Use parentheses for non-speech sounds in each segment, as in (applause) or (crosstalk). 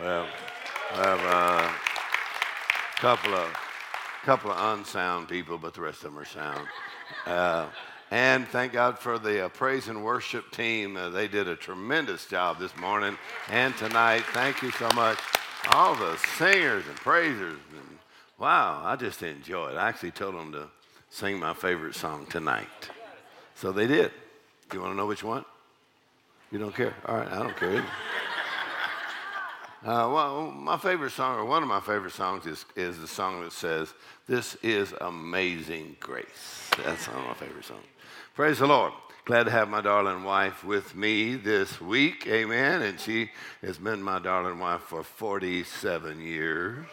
Well, I have a couple of couple of unsound people, but the rest of them are sound. Uh, and thank God for the uh, praise and worship team. Uh, they did a tremendous job this morning and tonight. Thank you so much. All the singers and praisers. And, wow, I just enjoyed. it. I actually told them to sing my favorite song tonight. So they did. You want to know which one? You don't care? All right, I don't care either. Uh, well, my favorite song, or one of my favorite songs, is, is the song that says, This is Amazing Grace. That's one of my favorite songs. Praise the Lord. Glad to have my darling wife with me this week. Amen. And she has been my darling wife for 47 years.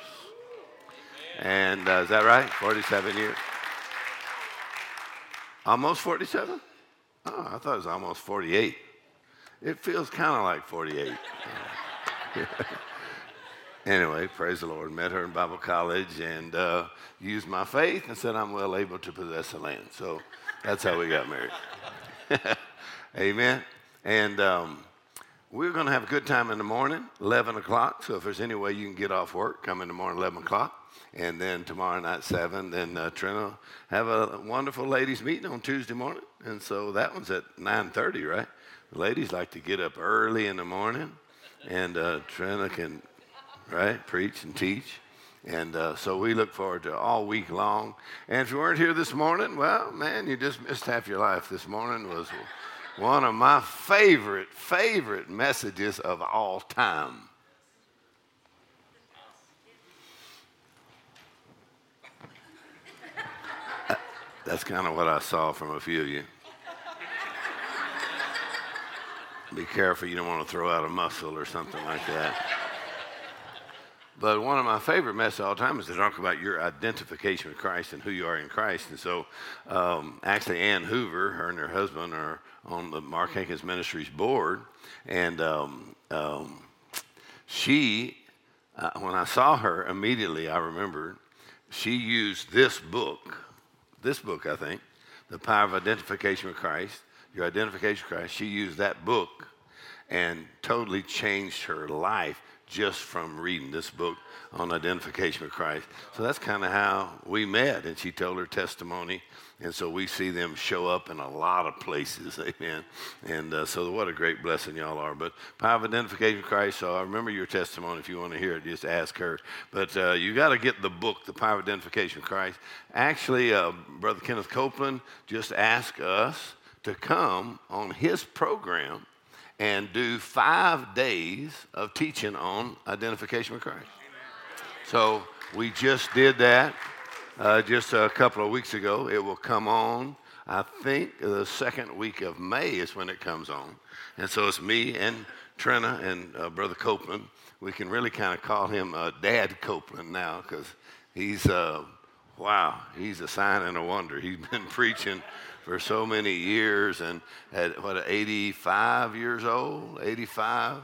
And uh, is that right? 47 years? Almost 47? Oh, I thought it was almost 48. It feels kind of like 48. (laughs) anyway, praise the Lord. Met her in Bible college and uh, used my faith and said I'm well able to possess the land. So that's how we got married. (laughs) Amen. And um, we're going to have a good time in the morning, 11 o'clock. So if there's any way you can get off work, come in the morning, 11 o'clock. And then tomorrow night, 7. Then uh, Trina have a wonderful ladies' meeting on Tuesday morning. And so that one's at 9.30, right? Ladies like to get up early in the morning and uh, Trina can, right, preach and teach. And uh, so we look forward to all week long. And if you weren't here this morning, well, man, you just missed half your life. This morning was one of my favorite, favorite messages of all time. (laughs) That's kind of what I saw from a few of you. Be careful, you don't want to throw out a muscle or something like that. But one of my favorite messages all the time is to talk about your identification with Christ and who you are in Christ. And so, um, actually, Ann Hoover, her and her husband are on the Mark Hankins Ministries board. And um, um, she, uh, when I saw her, immediately I remembered she used this book, this book, I think, The Power of Identification with Christ, your identification with Christ, she used that book and totally changed her life just from reading this book on identification with Christ. So that's kind of how we met. And she told her testimony. And so we see them show up in a lot of places. (laughs) Amen. And uh, so what a great blessing y'all are. But power of identification with Christ. So I remember your testimony. If you want to hear it, just ask her. But uh, you got to get the book, The Power of Identification with Christ. Actually, uh, Brother Kenneth Copeland just asked us to come on his program and do five days of teaching on identification with Christ. So we just did that uh, just a couple of weeks ago. It will come on, I think, the second week of May is when it comes on. And so it's me and Trina and uh, Brother Copeland. We can really kind of call him uh, Dad Copeland now because he's, uh, wow, he's a sign and a wonder. He's been (laughs) preaching for so many years and at what 85 years old? 85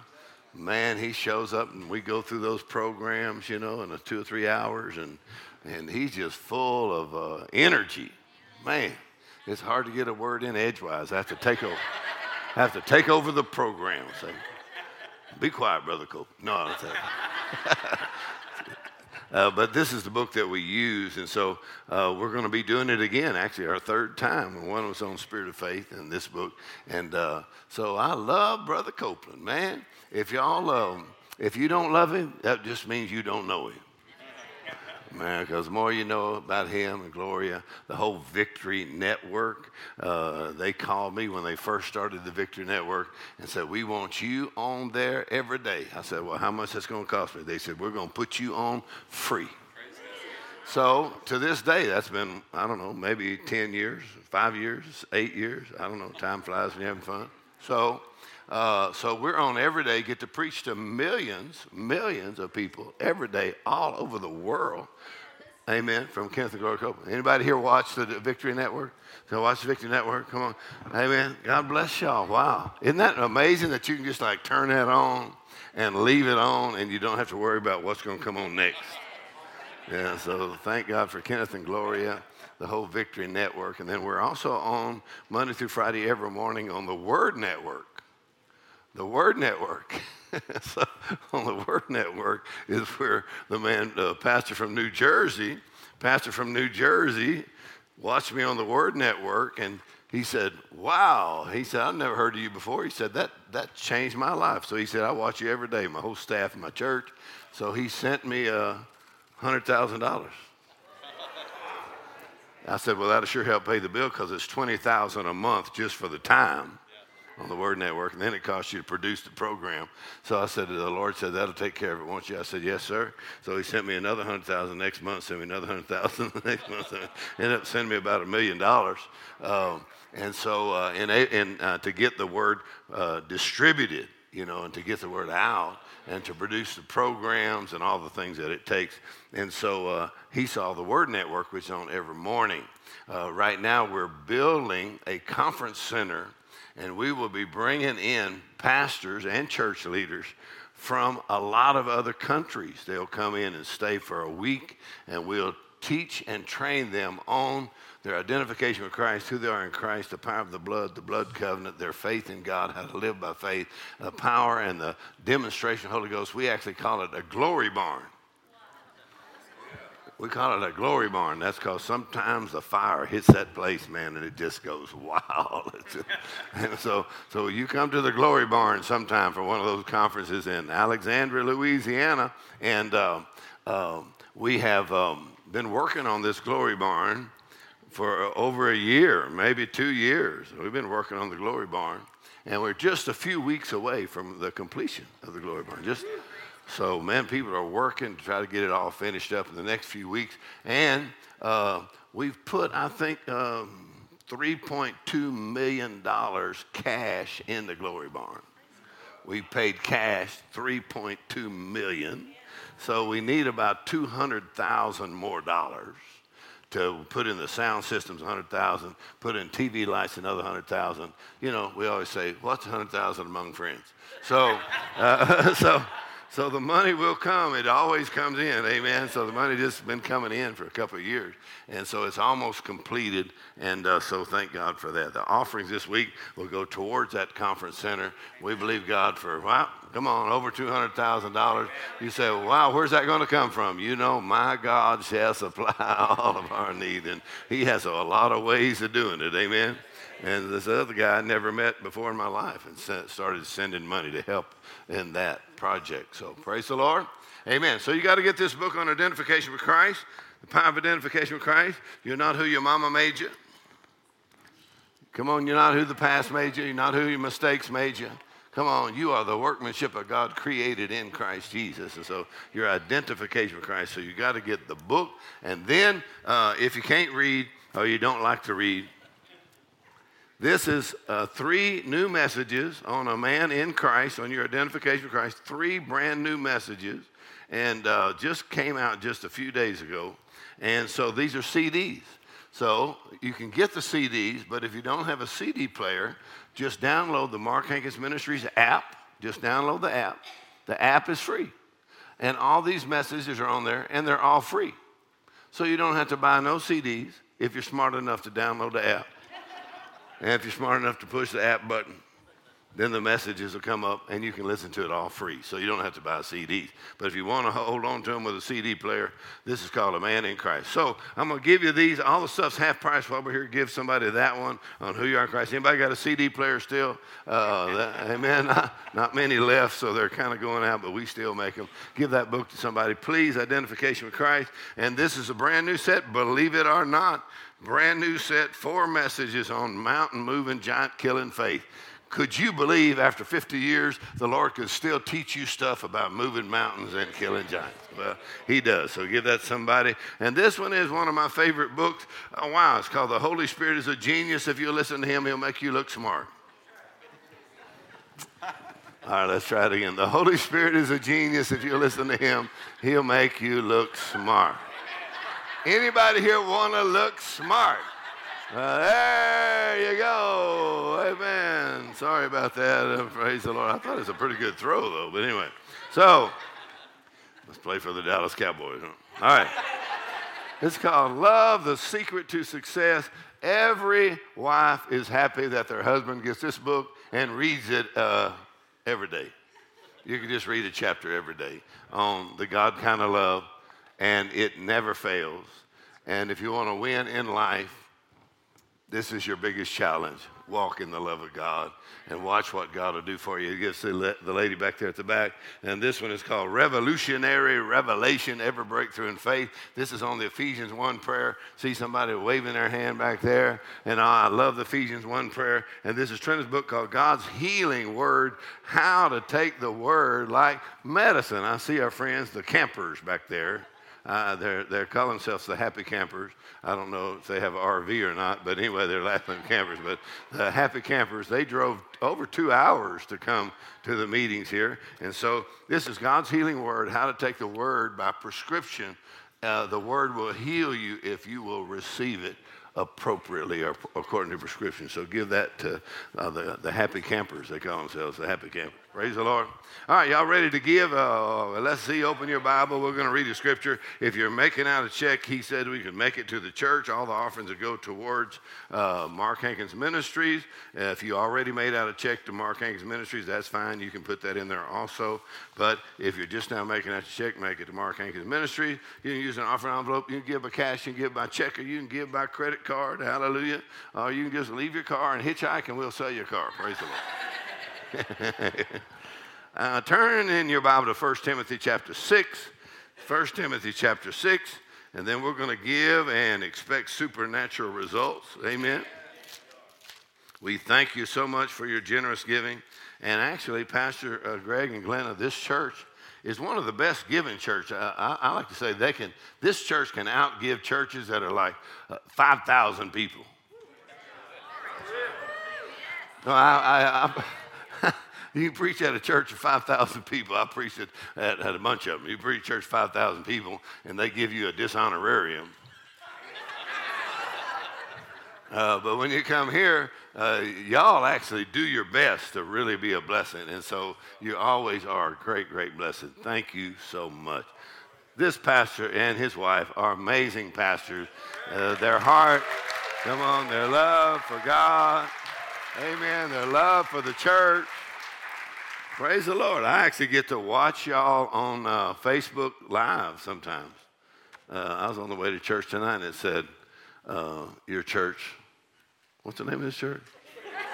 man he shows up and we go through those programs you know in a two or three hours and and he's just full of uh, energy. Man it's hard to get a word in edgewise. I have to take over I have to take over the program say be quiet brother Cope. no (laughs) Uh, but this is the book that we use, and so uh, we're going to be doing it again. Actually, our third time. One was on Spirit of Faith in this book, and uh, so I love Brother Copeland, man. If y'all, love him, if you don't love him, that just means you don't know him man, because the more you know about him and Gloria, the whole Victory Network, uh, they called me when they first started the Victory Network and said, We want you on there every day. I said, Well, how much that's going to cost me? They said, We're going to put you on free. So to this day, that's been, I don't know, maybe 10 years, five years, eight years. I don't know. Time flies when you're having fun. So, uh, so we're on every day, get to preach to millions, millions of people every day all over the world. Amen. From Kenneth and Gloria Copeland. Anybody here watch the Victory Network? So watch the Victory Network. Come on. Amen. God bless y'all. Wow. Isn't that amazing that you can just like turn that on and leave it on and you don't have to worry about what's going to come on next? Yeah, so thank God for Kenneth and Gloria, the whole Victory Network. And then we're also on Monday through Friday every morning on the Word Network. The Word Network. (laughs) so on the Word Network is where the man, uh, pastor from New Jersey, pastor from New Jersey, watched me on the Word Network and he said, Wow. He said, I've never heard of you before. He said, That, that changed my life. So he said, I watch you every day, my whole staff in my church. So he sent me uh, $100,000. I said, Well, that'll sure help pay the bill because it's 20000 a month just for the time on the Word Network, and then it costs you to produce the program. So I said, to the Lord said, that'll take care of it, won't you? I said, yes, sir. So he sent me another 100000 next month, sent me another 100000 (laughs) the next month, ended up sending me about a million dollars. Um, and so, uh, uh, to get the Word uh, distributed, you know, and to get the Word out, and to produce the programs and all the things that it takes. And so uh, he saw the Word Network, which on every morning. Uh, right now, we're building a conference center and we will be bringing in pastors and church leaders from a lot of other countries. They'll come in and stay for a week, and we'll teach and train them on their identification with Christ, who they are in Christ, the power of the blood, the blood covenant, their faith in God, how to live by faith, the power and the demonstration of the Holy Ghost. We actually call it a glory barn we call it a glory barn. That's because sometimes the fire hits that place, man, and it just goes (laughs) wild. (laughs) and so, so you come to the glory barn sometime for one of those conferences in Alexandria, Louisiana, and uh, uh, we have um, been working on this glory barn for over a year, maybe two years. We've been working on the glory barn, and we're just a few weeks away from the completion of the glory barn. Just so, man, people are working to try to get it all finished up in the next few weeks. And uh, we've put, I think, um, $3.2 million cash in the Glory Barn. We paid cash $3.2 million. So we need about 200,000 more dollars to put in the sound systems 100,000, put in TV lights another 100,000. You know, we always say, what's 100,000 among friends? So, uh, (laughs) so so the money will come. It always comes in. Amen. So the money just been coming in for a couple of years. And so it's almost completed. And uh, so thank God for that. The offerings this week will go towards that conference center. We believe God for, wow, come on, over $200,000. You say, wow, where's that going to come from? You know, my God shall supply (laughs) all of our need. And He has a lot of ways of doing it. Amen. And this other guy I never met before in my life and started sending money to help in that project. So praise the Lord. Amen. So you got to get this book on identification with Christ, the power of identification with Christ. You're not who your mama made you. Come on, you're not who the past made you. You're not who your mistakes made you. Come on, you are the workmanship of God created in Christ Jesus. And so your identification with Christ. So you got to get the book. And then uh, if you can't read or you don't like to read, this is uh, three new messages on a man in Christ, on your identification with Christ, three brand new messages, and uh, just came out just a few days ago. And so these are CDs. So you can get the CDs, but if you don't have a CD player, just download the Mark Hankins Ministries app. Just download the app. The app is free. And all these messages are on there, and they're all free. So you don't have to buy no CDs if you're smart enough to download the app. And if you're smart enough to push the app button, then the messages will come up and you can listen to it all free. So you don't have to buy CDs. But if you want to hold on to them with a CD player, this is called A Man in Christ. So I'm going to give you these. All the stuff's half price while we're here. Give somebody that one on who you are in Christ. Anybody got a CD player still? Uh, that, amen. (laughs) Not, not many left, so they're kind of going out, but we still make them. Give that book to somebody. Please, Identification with Christ. And this is a brand new set, believe it or not. Brand new set, four messages on mountain moving, giant killing faith. Could you believe after 50 years the Lord could still teach you stuff about moving mountains and killing giants? Well, He does. So give that somebody. And this one is one of my favorite books. Uh, oh, wow, it's called The Holy Spirit is a Genius. If you listen to Him, He'll make you look smart. All right, let's try it again. The Holy Spirit is a genius. If you listen to Him, He'll make you look smart. Anybody here want to look smart? Uh, there you go. Amen. Sorry about that. Uh, (laughs) praise the Lord. I thought it was a pretty good throw, though. But anyway, so let's play for the Dallas Cowboys. Huh? All right. It's called Love, the Secret to Success. Every wife is happy that their husband gets this book and reads it uh, every day. You can just read a chapter every day on the God kind of love, and it never fails. And if you want to win in life, this is your biggest challenge. Walk in the love of God and watch what God will do for you. He gives the, lady back there at the back. And this one is called Revolutionary Revelation Ever Breakthrough in Faith. This is on the Ephesians 1 prayer. See somebody waving their hand back there. And I love the Ephesians 1 prayer. And this is Trina's book called God's Healing Word How to Take the Word Like Medicine. I see our friends, the campers back there. Uh, they're, they're calling themselves the Happy Campers. I don't know if they have an RV or not, but anyway, they're laughing campers. But the Happy Campers, they drove over two hours to come to the meetings here. And so this is God's healing word, how to take the word by prescription. Uh, the word will heal you if you will receive it appropriately or according to prescription. So give that to uh, the, the happy campers. They call themselves the happy campers. Praise the Lord. All right, y'all ready to give? Uh, let's see. Open your Bible. We're going to read the scripture. If you're making out a check, he said we can make it to the church. All the offerings would go towards uh, Mark Hankins Ministries. Uh, if you already made out a check to Mark Hankins Ministries, that's fine. You can put that in there also. But if you're just now making out a check, make it to Mark Hankins Ministries. You can use an offering envelope. You can give by cash. You can give by check, or you can give by credit card. Hallelujah. Or you can just leave your car and hitchhike, and we'll sell your car. Praise the Lord. (laughs) uh, turn in your Bible to 1 Timothy chapter 6. 1 Timothy chapter 6. And then we're going to give and expect supernatural results. Amen. We thank you so much for your generous giving. And actually, Pastor uh, Greg and Glenna, this church is one of the best giving churches. I, I, I, like to say they can. This church can outgive churches that are like uh, five thousand people. No, I, you preach at a church of 5,000 people. I preached at, at, a bunch of them. You preach church 5,000 people, and they give you a dishonorarium. Uh, but when you come here, uh, y'all actually do your best to really be a blessing. And so you always are a great, great blessing. Thank you so much. This pastor and his wife are amazing pastors. Uh, their heart, come on, their love for God, amen, their love for the church. Praise the Lord. I actually get to watch y'all on uh, Facebook Live sometimes. Uh, I was on the way to church tonight and it said, uh, Your church. What's the name of this church?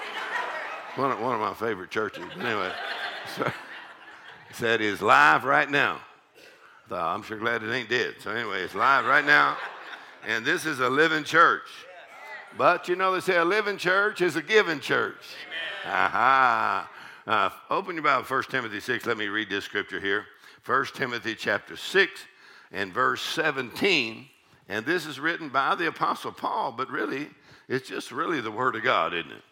(laughs) one, of, one of my favorite churches. But anyway, (laughs) so, it said is live right now. I'm sure glad it ain't dead. So anyway, it's live right now. And this is a living church. But you know, they say a living church is a giving church. Amen. Aha. Uh, open your Bible, 1 Timothy 6. Let me read this scripture here. 1 Timothy chapter 6 and verse 17. And this is written by the Apostle Paul, but really, it's just really the Word of God, isn't it?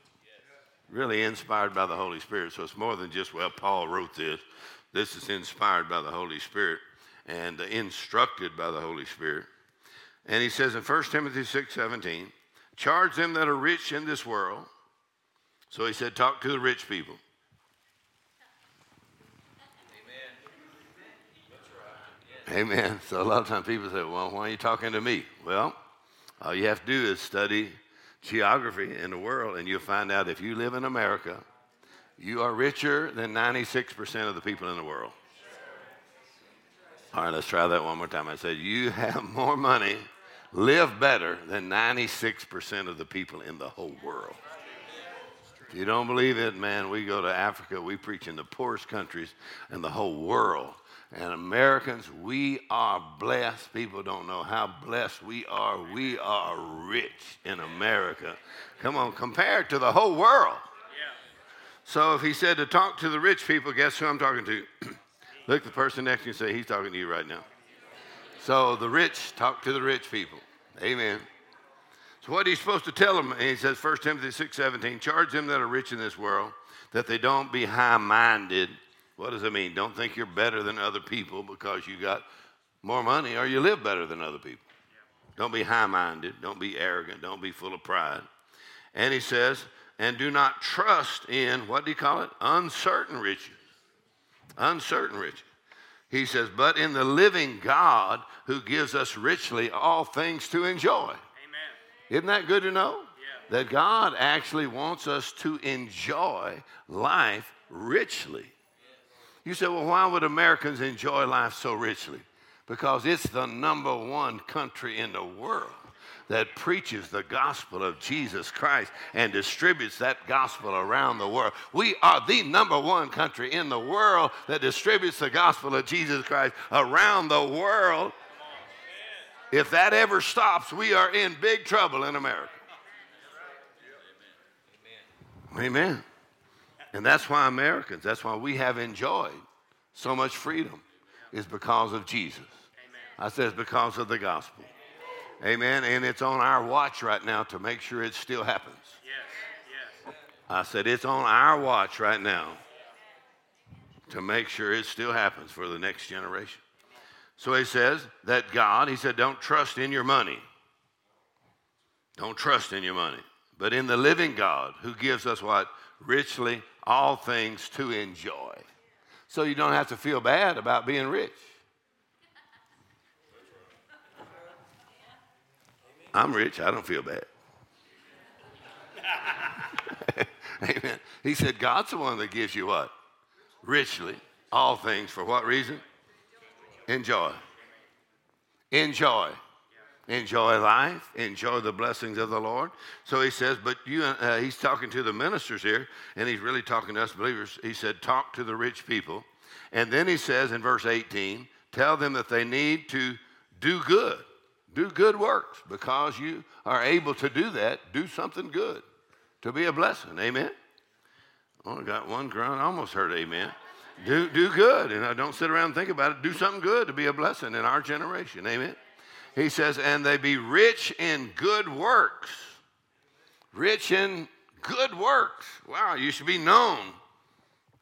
Really inspired by the Holy Spirit. So it's more than just, well, Paul wrote this. This is inspired by the Holy Spirit and instructed by the Holy Spirit. And he says in 1 Timothy 6 17, charge them that are rich in this world. So he said, talk to the rich people. Amen. So a lot of times people say, well, why are you talking to me? Well, all you have to do is study geography in the world, and you'll find out if you live in America, you are richer than 96% of the people in the world. All right, let's try that one more time. I said, You have more money, live better than 96% of the people in the whole world. If you don't believe it, man, we go to Africa, we preach in the poorest countries in the whole world. And Americans, we are blessed. People don't know how blessed we are. We are rich in America. Come on, compared to the whole world. So if he said to talk to the rich people, guess who I'm talking to? (clears throat) Look the person next to you and say, He's talking to you right now. So the rich, talk to the rich people. Amen. So what are you supposed to tell them? He says, 1 Timothy 6 17, charge them that are rich in this world that they don't be high minded what does it mean? Don't think you're better than other people because you got more money or you live better than other people. Don't be high minded. Don't be arrogant. Don't be full of pride. And he says, and do not trust in, what do you call it? Uncertain riches. Uncertain riches. He says, but in the living God who gives us richly all things to enjoy. Amen. Isn't that good to know? Yeah. That God actually wants us to enjoy life richly. You say, well, why would Americans enjoy life so richly? Because it's the number one country in the world that preaches the gospel of Jesus Christ and distributes that gospel around the world. We are the number one country in the world that distributes the gospel of Jesus Christ around the world. If that ever stops, we are in big trouble in America. Amen. And that's why Americans, that's why we have enjoyed so much freedom, is because of Jesus. I said it's because of the gospel. Amen. And it's on our watch right now to make sure it still happens. Yes. Yes. I said it's on our watch right now to make sure it still happens for the next generation. So he says that God, he said, don't trust in your money. Don't trust in your money, but in the living God who gives us what? Richly all things to enjoy. So you don't have to feel bad about being rich. I'm rich. I don't feel bad. (laughs) Amen. He said, God's the one that gives you what? Richly. All things. For what reason? Enjoy. Enjoy. Enjoy life. Enjoy the blessings of the Lord. So he says, but you, uh, he's talking to the ministers here, and he's really talking to us believers. He said, talk to the rich people. And then he says in verse 18, tell them that they need to do good do good works because you are able to do that. Do something good to be a blessing. Amen. Oh, I got one grunt. I almost heard amen. Do, do good. And I don't sit around and think about it. Do something good to be a blessing in our generation. Amen. He says, and they be rich in good works. Rich in good works. Wow, you should be known.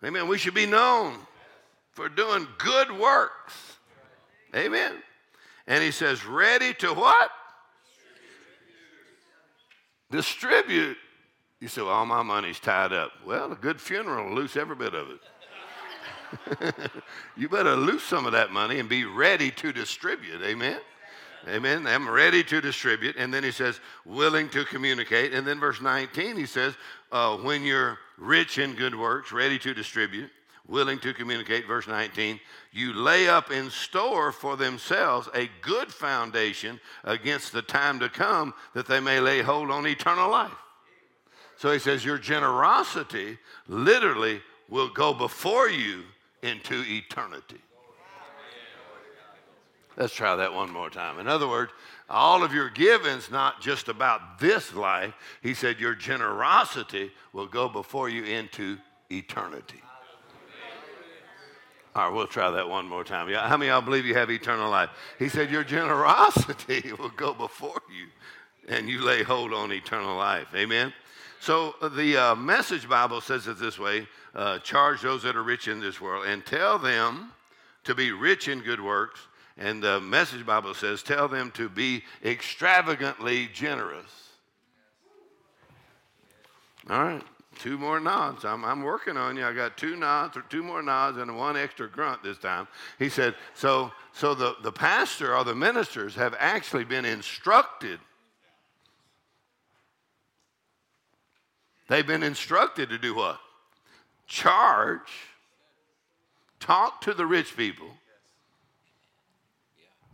Amen. We should be known for doing good works. Amen. And he says, ready to what? Distribute. You say, well, all my money's tied up. Well, a good funeral will loose every bit of it. (laughs) you better lose some of that money and be ready to distribute. Amen. Amen. I'm ready to distribute. And then he says, willing to communicate. And then verse 19, he says, uh, when you're rich in good works, ready to distribute, willing to communicate. Verse 19, you lay up in store for themselves a good foundation against the time to come that they may lay hold on eternal life. So he says, Your generosity literally will go before you into eternity. Let's try that one more time. In other words, all of your giving's not just about this life. He said, Your generosity will go before you into eternity. All right, we'll try that one more time. How many of y'all believe you have eternal life? He said, Your generosity (laughs) will go before you and you lay hold on eternal life. Amen? So uh, the uh, Message Bible says it this way uh, charge those that are rich in this world and tell them to be rich in good works. And the Message Bible says, tell them to be extravagantly generous. All right. Two more nods. I'm, I'm working on you. I got two nods or two more nods and one extra grunt this time. He said, so, so the, the pastor or the ministers have actually been instructed. They've been instructed to do what? Charge, talk to the rich people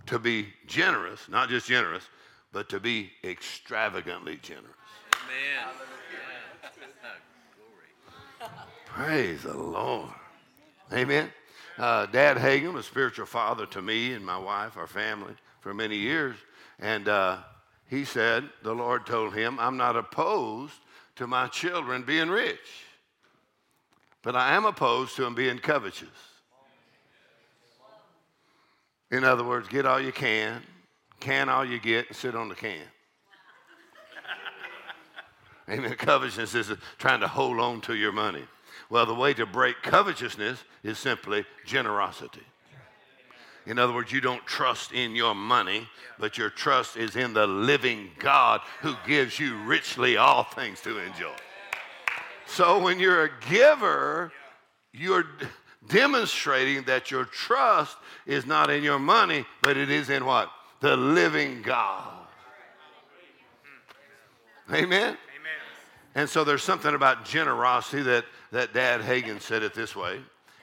to be generous, not just generous, but to be extravagantly generous. Amen. (laughs) Praise the Lord. Amen. Uh, Dad Hagin was spiritual father to me and my wife, our family, for many years. And uh, he said, the Lord told him, I'm not opposed to my children being rich, but I am opposed to them being covetous. In other words, get all you can, can all you get, and sit on the can. (laughs) Amen. Covetousness is trying to hold on to your money. Well, the way to break covetousness is simply generosity. In other words, you don't trust in your money, but your trust is in the living God who gives you richly all things to enjoy. So when you're a giver, you're demonstrating that your trust is not in your money, but it is in what? The living God. Amen? Amen. And so there's something about generosity that, that Dad Hagin said it this way.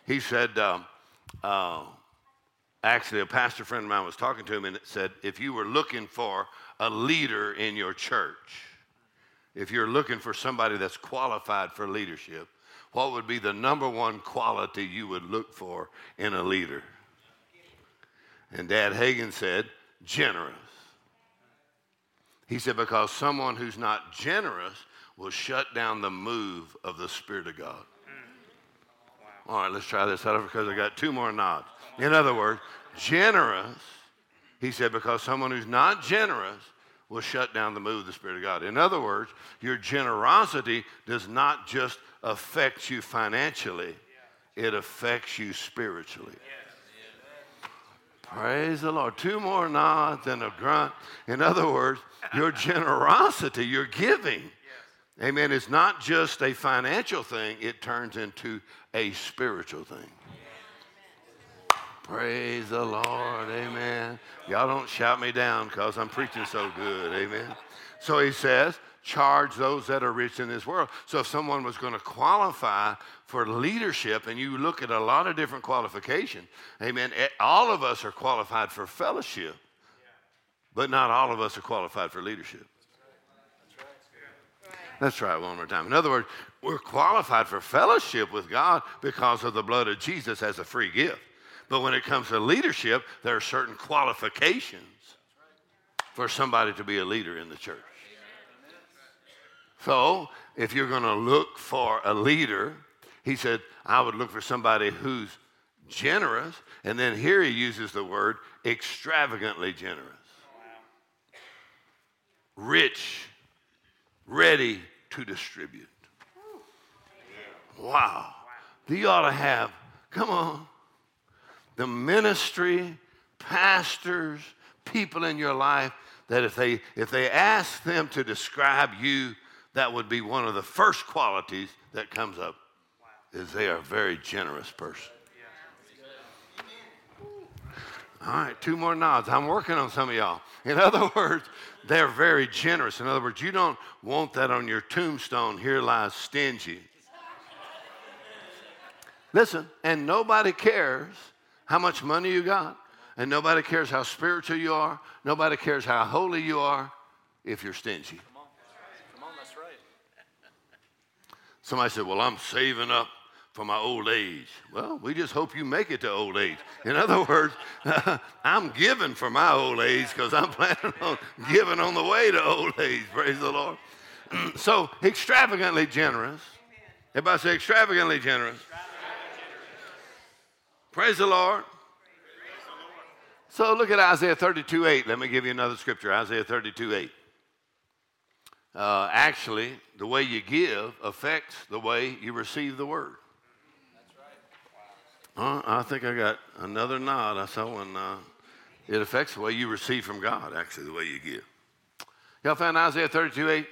he said, um, uh, actually, a pastor friend of mine was talking to him and it said, if you were looking for a leader in your church, if you're looking for somebody that's qualified for leadership, what would be the number one quality you would look for in a leader? And Dad Hagin said, generous. He said, because someone who's not generous will shut down the move of the Spirit of God. All right, let's try this out because I got two more nods. In other words, generous, he said, because someone who's not generous will shut down the move of the Spirit of God. In other words, your generosity does not just affect you financially, it affects you spiritually. Praise the Lord. Two more nods and a grunt. In other words, your (laughs) generosity, your giving, amen, is not just a financial thing, it turns into a spiritual thing. Praise the Lord. Amen. Y'all don't shout me down because I'm preaching so good. Amen. So he says, charge those that are rich in this world. So if someone was going to qualify for leadership, and you look at a lot of different qualifications, amen, eh, all of us are qualified for fellowship, but not all of us are qualified for leadership. Let's try it one more time. In other words, we're qualified for fellowship with God because of the blood of Jesus as a free gift. But when it comes to leadership, there are certain qualifications for somebody to be a leader in the church. So, if you're going to look for a leader, he said, I would look for somebody who's generous. And then here he uses the word extravagantly generous. Rich, ready to distribute. Wow. You ought to have, come on, the ministry, pastors, people in your life that if they if they ask them to describe you that would be one of the first qualities that comes up wow. is they are a very generous person. All right, two more nods. I'm working on some of y'all. In (laughs) other words, they're very generous. In other words, you don't want that on your tombstone. Here lies stingy. Listen, and nobody cares how much money you got, and nobody cares how spiritual you are, nobody cares how holy you are if you're stingy. Somebody said, Well, I'm saving up for my old age. Well, we just hope you make it to old age. In other words, (laughs) I'm giving for my old age because I'm planning on giving on the way to old age. Praise the Lord. (clears throat) so, extravagantly generous. Everybody say extravagantly generous. Praise the Lord. So look at Isaiah 32 8. Let me give you another scripture Isaiah 32 8 uh, actually, the way you give affects the way you receive the word. Uh, I think I got another nod. I saw one. Uh, it affects the way you receive from God, actually, the way you give. Y'all found Isaiah 32 8?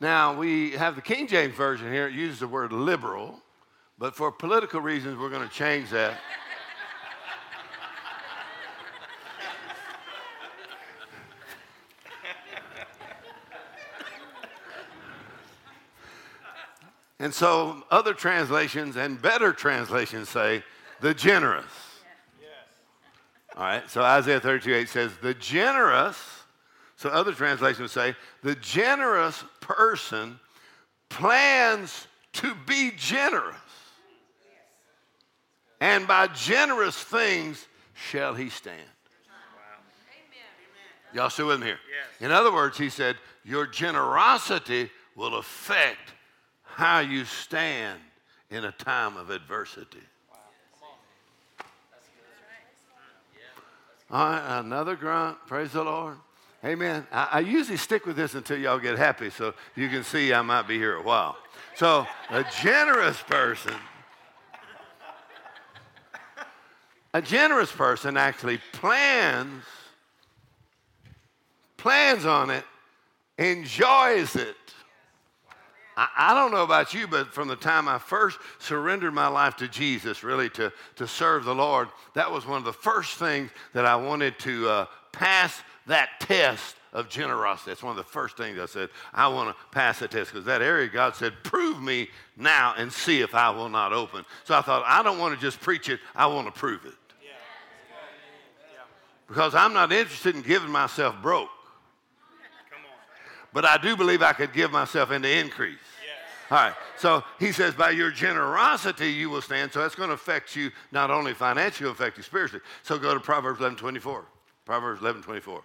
Now, we have the King James Version here. It uses the word liberal, but for political reasons, we're going to change that. And so other translations and better translations say the generous. Yes. All right, so Isaiah 32 8 says, the generous, so other translations say, the generous person plans to be generous. And by generous things shall he stand. Y'all still with me here? Yes. In other words, he said, Your generosity will affect how you stand in a time of adversity. All right, another grunt. Praise the Lord. Amen. I, I, usually stick with this until y'all get happy so you can see I might be here a while. So, a generous person, a generous person actually plans, plans on it, enjoys it, I, I don't know about you, but from the time I first surrendered my life to Jesus, really to, to serve the Lord, that was one of the first things that I wanted to uh, pass that test of generosity. That's one of the first things I said. I want to pass the test because that area God said, prove me now and see if I will not open. So I thought, I don't want to just preach it, I want to prove it. Because I'm not interested in giving myself broke. But I do believe I could give myself into increase. All right. So he says, by your generosity you will stand. So that's going to affect you not only financially, it'll affect you spiritually. So go to Proverbs 11 24. Proverbs 11 24.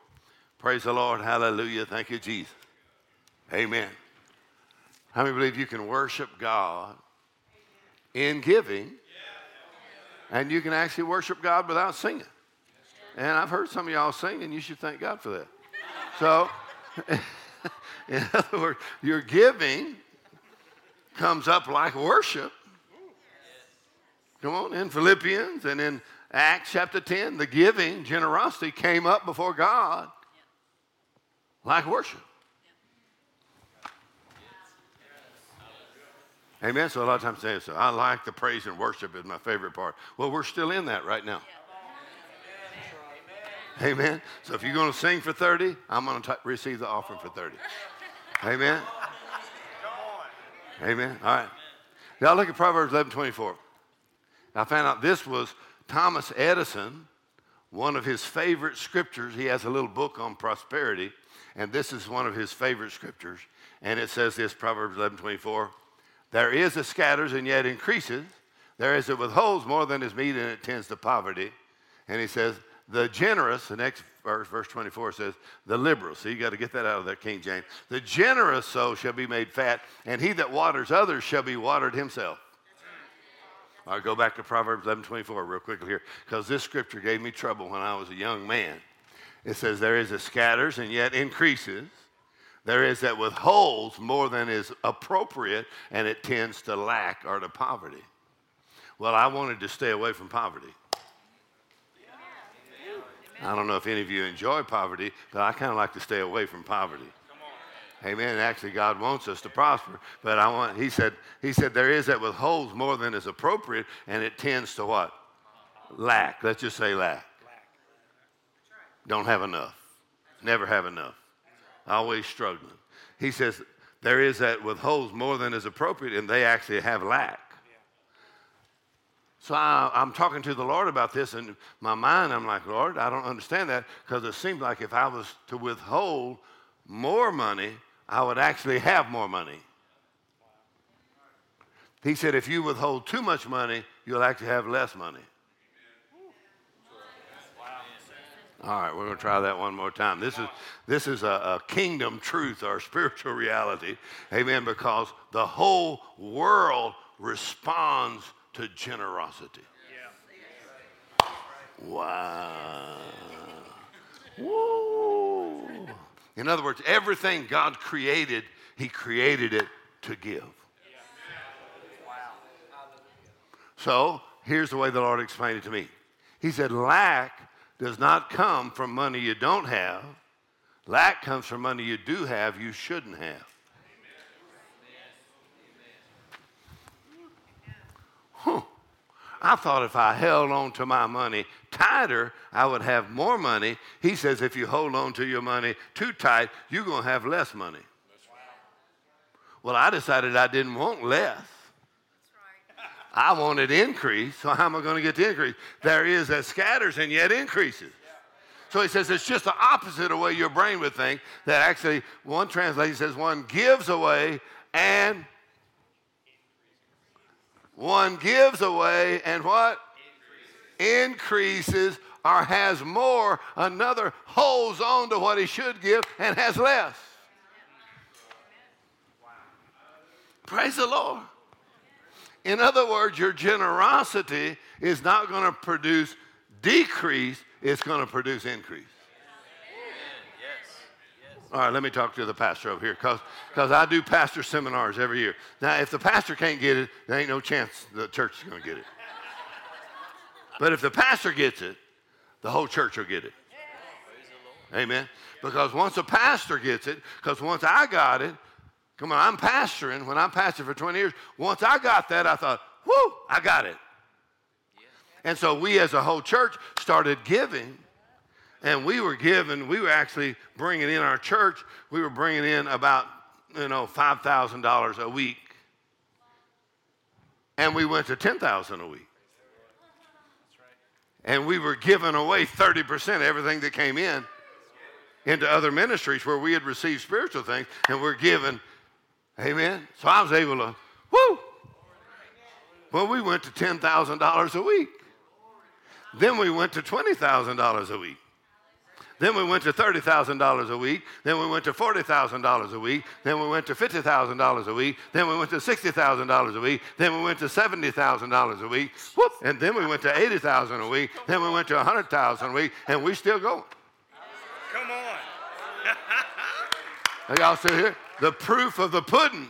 Praise the Lord. Hallelujah. Thank you, Jesus. Amen. How many believe you can worship God in giving and you can actually worship God without singing? And I've heard some of y'all sing, and you should thank God for that. So, (laughs) (laughs) in other words, your giving comes up like worship. Come on, in Philippians and in Acts chapter 10, the giving, generosity came up before God like worship. Amen. So a lot of times say, so I like the praise and worship is my favorite part. Well, we're still in that right now. Amen. So if you're going to sing for 30, I'm going to receive the offering for 30. Amen. Amen. All right. Now look at Proverbs 11 24. I found out this was Thomas Edison, one of his favorite scriptures. He has a little book on prosperity, and this is one of his favorite scriptures. And it says this Proverbs 11 24. There is a scatters and yet increases. There is a withholds more than is meet and it tends to poverty. And he says, the generous, the next verse, verse 24 says, the liberal. So you got to get that out of that King James. The generous soul shall be made fat, and he that waters others shall be watered himself. I'll go back to Proverbs 11 24 real quickly here, because this scripture gave me trouble when I was a young man. It says, There is a scatters and yet increases. There is that withholds more than is appropriate, and it tends to lack or to poverty. Well, I wanted to stay away from poverty. I don't know if any of you enjoy poverty, but I kind of like to stay away from poverty. Amen. Actually, God wants us to prosper, but I want. He said. He said there is that withholds more than is appropriate, and it tends to what? Lack. Let's just say lack. Don't have enough. Never have enough. Always struggling. He says there is that withholds more than is appropriate, and they actually have lack. So I, am talking to the Lord about this, and my mind, I'm like, Lord, I don't understand that because it seems like if I was to withhold more money, I would actually have more money. He said, if you withhold too much money, you'll actually have less money. All right, we're going to try that one more time. This is, this is a, a, kingdom truth or spiritual reality. Amen. Because the whole world responds to generosity. Wow. Woo. In other words, everything God created, He created it to give. So here's the way the Lord explained it to me. He said, Lack does not come from money you don't have, lack comes from money you do have you shouldn't have. Huh. I thought if I held on to my money tighter, I would have more money. He says if you hold on to your money too tight, you're going to have less money. Well, I decided I didn't want less. I wanted increase, so how am I going to get the increase? There is that scatters and yet increases. So he says it's just the opposite of way your brain would think. That actually, one translation says one gives away and one gives away and what? Increases. Increases or has more. Another holds on to what he should give and has less. Praise the Lord. In other words, your generosity is not going to produce decrease, it's going to produce increase. All right, let me talk to the pastor over here because I do pastor seminars every year. Now, if the pastor can't get it, there ain't no chance the church is going to get it. But if the pastor gets it, the whole church will get it. Amen. Because once a pastor gets it, because once I got it, come on, I'm pastoring. When I'm pastoring for 20 years, once I got that, I thought, whoo, I got it. And so we as a whole church started giving And we were given, we were actually bringing in our church, we were bringing in about, you know, $5,000 a week. And we went to 10,000 a week. And we were giving away 30% of everything that came in into other ministries where we had received spiritual things and we're given, amen. So I was able to, woo. Well, we went to $10,000 a week. Then we went to $20,000 a week. Then we went to $30,000 a week. Then we went to $40,000 a week. Then we went to $50,000 a week. Then we went to $60,000 a week. Then we went to $70,000 a week. Whoop. And then we went to $80,000 a week. Then we went to $100,000 a week. And we still going. Come on. Are y'all still here? The proof of the pudding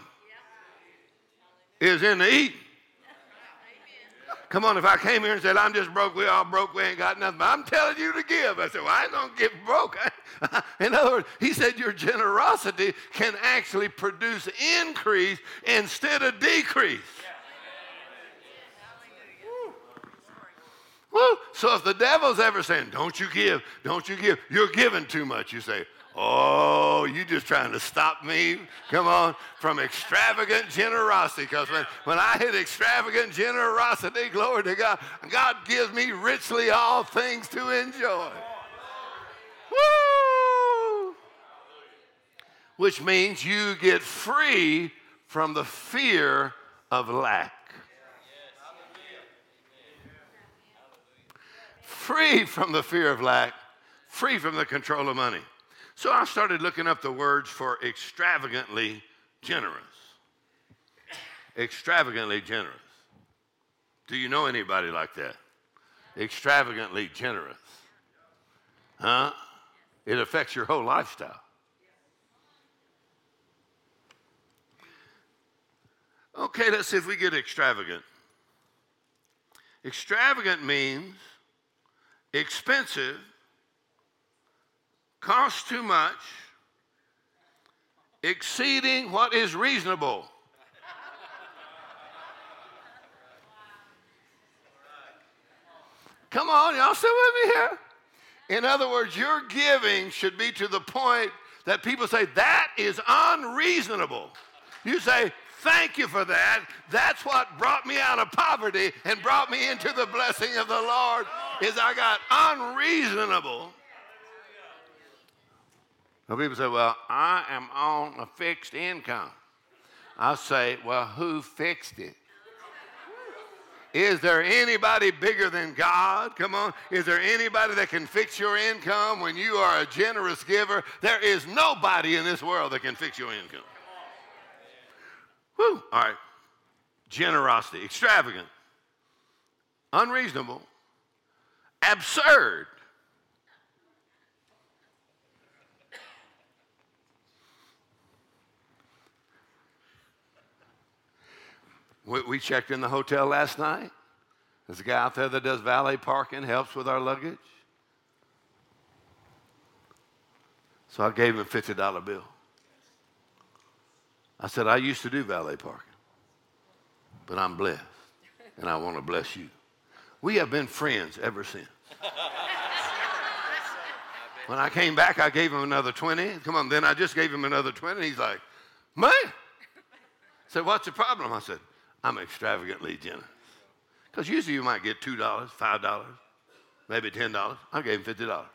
is in the eating. Come on, if I came here and said, I'm just broke, we all broke, we ain't got nothing, but I'm telling you to give. I said, well, I ain't going to get broke. (laughs) in other words, he said your generosity can actually produce increase instead of decrease. Woo. So if the devil's ever saying, don't you give, don't you give, you're giving too much, you say, Oh, you just trying to stop me, come on, from extravagant generosity. Because when, when I hit extravagant generosity, glory to God, God gives me richly all things to enjoy. Woo! Which means you get free from the fear of lack. Free from the fear of lack, free from the control of money. So I started looking up the words for extravagantly generous. Extravagantly generous. Do you know anybody like that? Extravagantly generous. Huh? It affects your whole lifestyle. Okay, let's see if we get extravagant. Extravagant means expensive costs too much, exceeding what is reasonable. Come on, y'all still with me here? In other words, your giving should be to the point that people say, that is unreasonable. You say, thank you for that. That's what brought me out of poverty and brought me into the blessing of the Lord is I got unreasonable some people say, Well, I am on a fixed income. I say, Well, who fixed it? Is there anybody bigger than God? Come on. Is there anybody that can fix your income when you are a generous giver? There is nobody in this world that can fix your income. Whew. All right. Generosity, extravagant, unreasonable, absurd, We, we checked in the hotel last night. There's a guy out there that does valet parking, helps with our luggage. So I gave him a $50 bill. I said, I used to do valet parking, but I'm blessed, and I want to bless you. We have been friends ever since. when I came back, I gave him another 20. Come on, then I just gave him another 20. He's like, man. I said, what's the problem? I said, I'm extravagantly generous. Because usually you might get $2, $5, maybe $10. I gave him $50.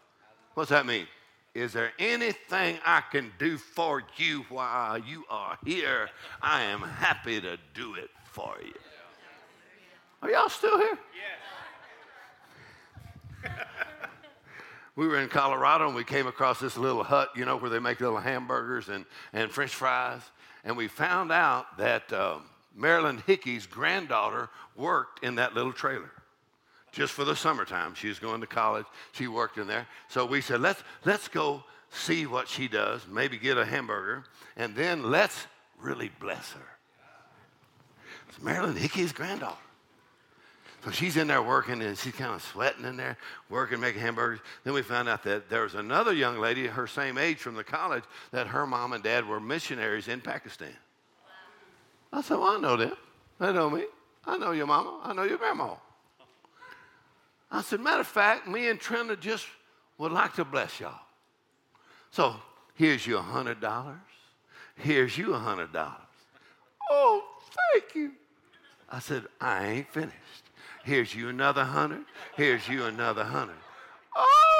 What's that mean? Is there anything I can do for you while you are here? I am happy to do it for you. Are y'all still here? Yes. we were in Colorado and we came across this little hut, you know, where they make little hamburgers and, and french fries. And we found out that um, Marilyn Hickey's granddaughter worked in that little trailer just for the summertime. She was going to college. She worked in there. So we said, let's, let's go see what she does, maybe get a hamburger, and then let's really bless her. It's Marilyn Hickey's granddaughter. So she's in there working and she's kind of sweating in there, working, making hamburgers. Then we found out that there was another young lady, her same age from the college, that her mom and dad were missionaries in Pakistan. I said, Well, I know them. They know me. I know your mama. I know your grandma. I said, Matter of fact, me and Trina just would like to bless y'all. So here's you a hundred dollars. Here's you a hundred dollars. Oh, thank you. I said, I ain't finished. Here's you another hundred. Here's you another hundred. Oh,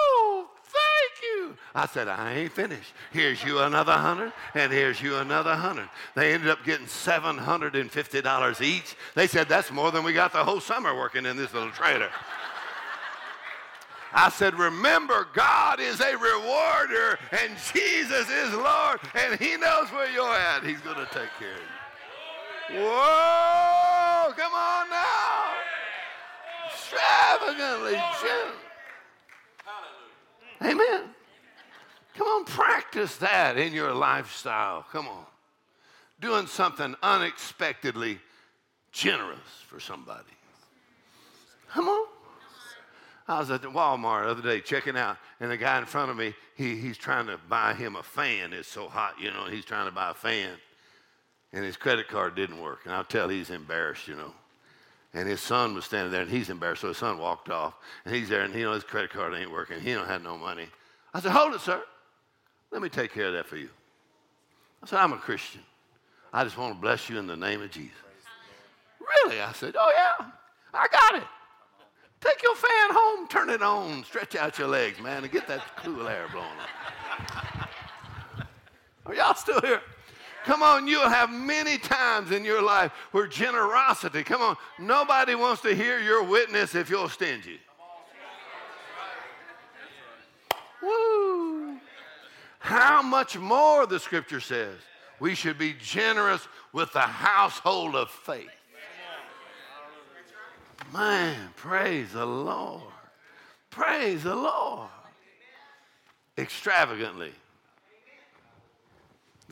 you. I said, I ain't finished. Here's you another hundred, and here's you another hundred. They ended up getting $750 each. They said, that's more than we got the whole summer working in this little trailer. I said, Remember, God is a rewarder and Jesus is Lord and He knows where you're at. He's going to take care of you. Whoa, come on now. Extravagantly generous. Amen. Come on, practice that in your lifestyle. Come on. Doing something unexpectedly generous for somebody. Come on. I was at the Walmart the other day checking out, and the guy in front of me, he, he's trying to buy him a fan. It's so hot, you know, he's trying to buy a fan. And his credit card didn't work. And I'll tell he's embarrassed, you know. And his son was standing there, and he's embarrassed. So his son walked off, and he's there, and you know his credit card ain't working. He don't have no money. I said, "Hold it, sir. Let me take care of that for you." I said, "I'm a Christian. I just want to bless you in the name of Jesus." Really? I said, "Oh yeah, I got it." Take your fan home, turn it on, stretch out your legs, man, and get that cool air blowing Are y'all still here? Come on, you'll have many times in your life where generosity, come on, nobody wants to hear your witness if you're stingy. Woo! How much more, the scripture says, we should be generous with the household of faith. Man, praise the Lord. Praise the Lord. Extravagantly.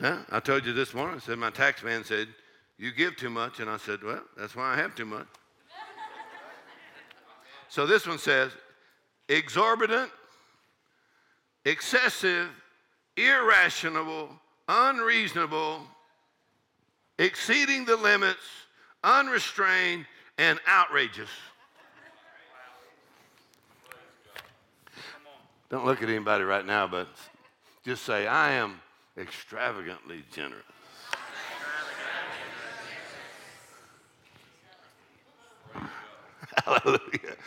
Yeah, I told you this morning, I said, my tax man said, You give too much. And I said, Well, that's why I have too much. so this one says, exorbitant, excessive, irrational, unreasonable, exceeding the limits, unrestrained, and outrageous. Don't look at anybody right now, but just say, I am extravagantly generous. (laughs) Hallelujah.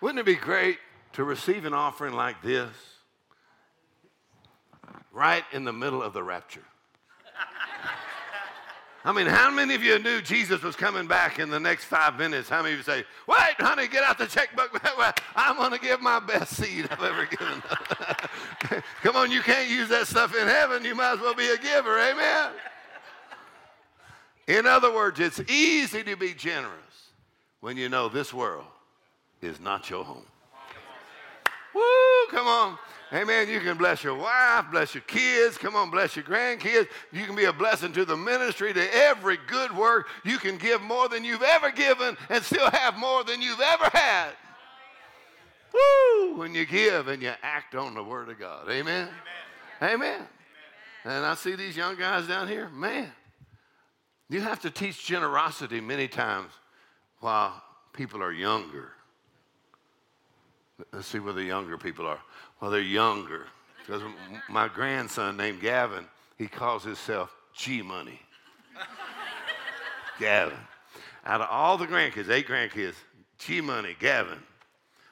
Wouldn't it be great to receive an offering like this right in the middle of the rapture? I mean, how many of you knew Jesus was coming back in the next five minutes? How many of you say, wait, honey, get out the checkbook. (laughs) I'm going to give my best seed I've ever given. (laughs) Come on, you can't use that stuff in heaven. You might as well be a giver. Amen. In other words, it's easy to be generous when you know this world is not your home. Woo, come on. Amen. You can bless your wife, bless your kids. Come on, bless your grandkids. You can be a blessing to the ministry, to every good work. You can give more than you've ever given and still have more than you've ever had. Woo! When you give and you act on the Word of God. Amen. Amen. Amen. And I see these young guys down here. Man, you have to teach generosity many times while people are younger. Let's see where the younger people are. Well, they're younger. Because my grandson named Gavin, he calls himself G Money. (laughs) Gavin. Out of all the grandkids, eight grandkids, G Money, Gavin.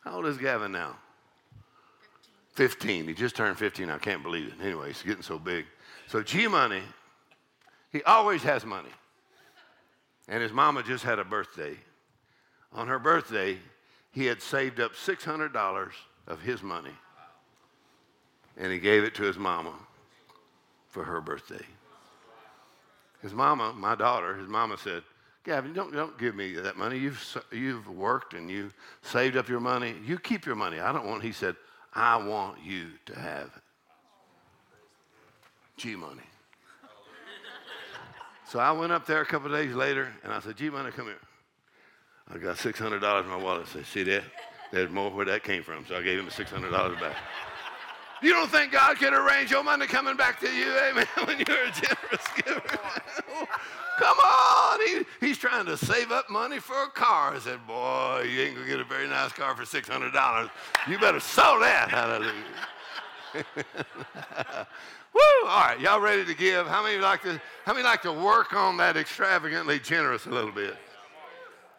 How old is Gavin now? 15. 15. He just turned 15. I can't believe it. Anyway, he's getting so big. So G Money, he always has money. And his mama just had a birthday. On her birthday, he had saved up $600 of his money and he gave it to his mama for her birthday. His mama, my daughter, his mama said, Gavin, don't, don't give me that money. You've, you've worked and you saved up your money. You keep your money. I don't want, he said, I want you to have it. G money. (laughs) so I went up there a couple days later and I said, G money, come here. I got $600 in my wallet. I said, see that? There's more where that came from. So I gave him $600 back. You don't think God could arrange your money coming back to you, eh, amen, (laughs) when you're a generous giver? (laughs) Come on. He, he's trying to save up money for a car. I said, Boy, you ain't going to get a very nice car for $600. You better sell that. Hallelujah. (laughs) Woo! All right, y'all ready to give? How many like to how many like to work on that extravagantly generous a little bit?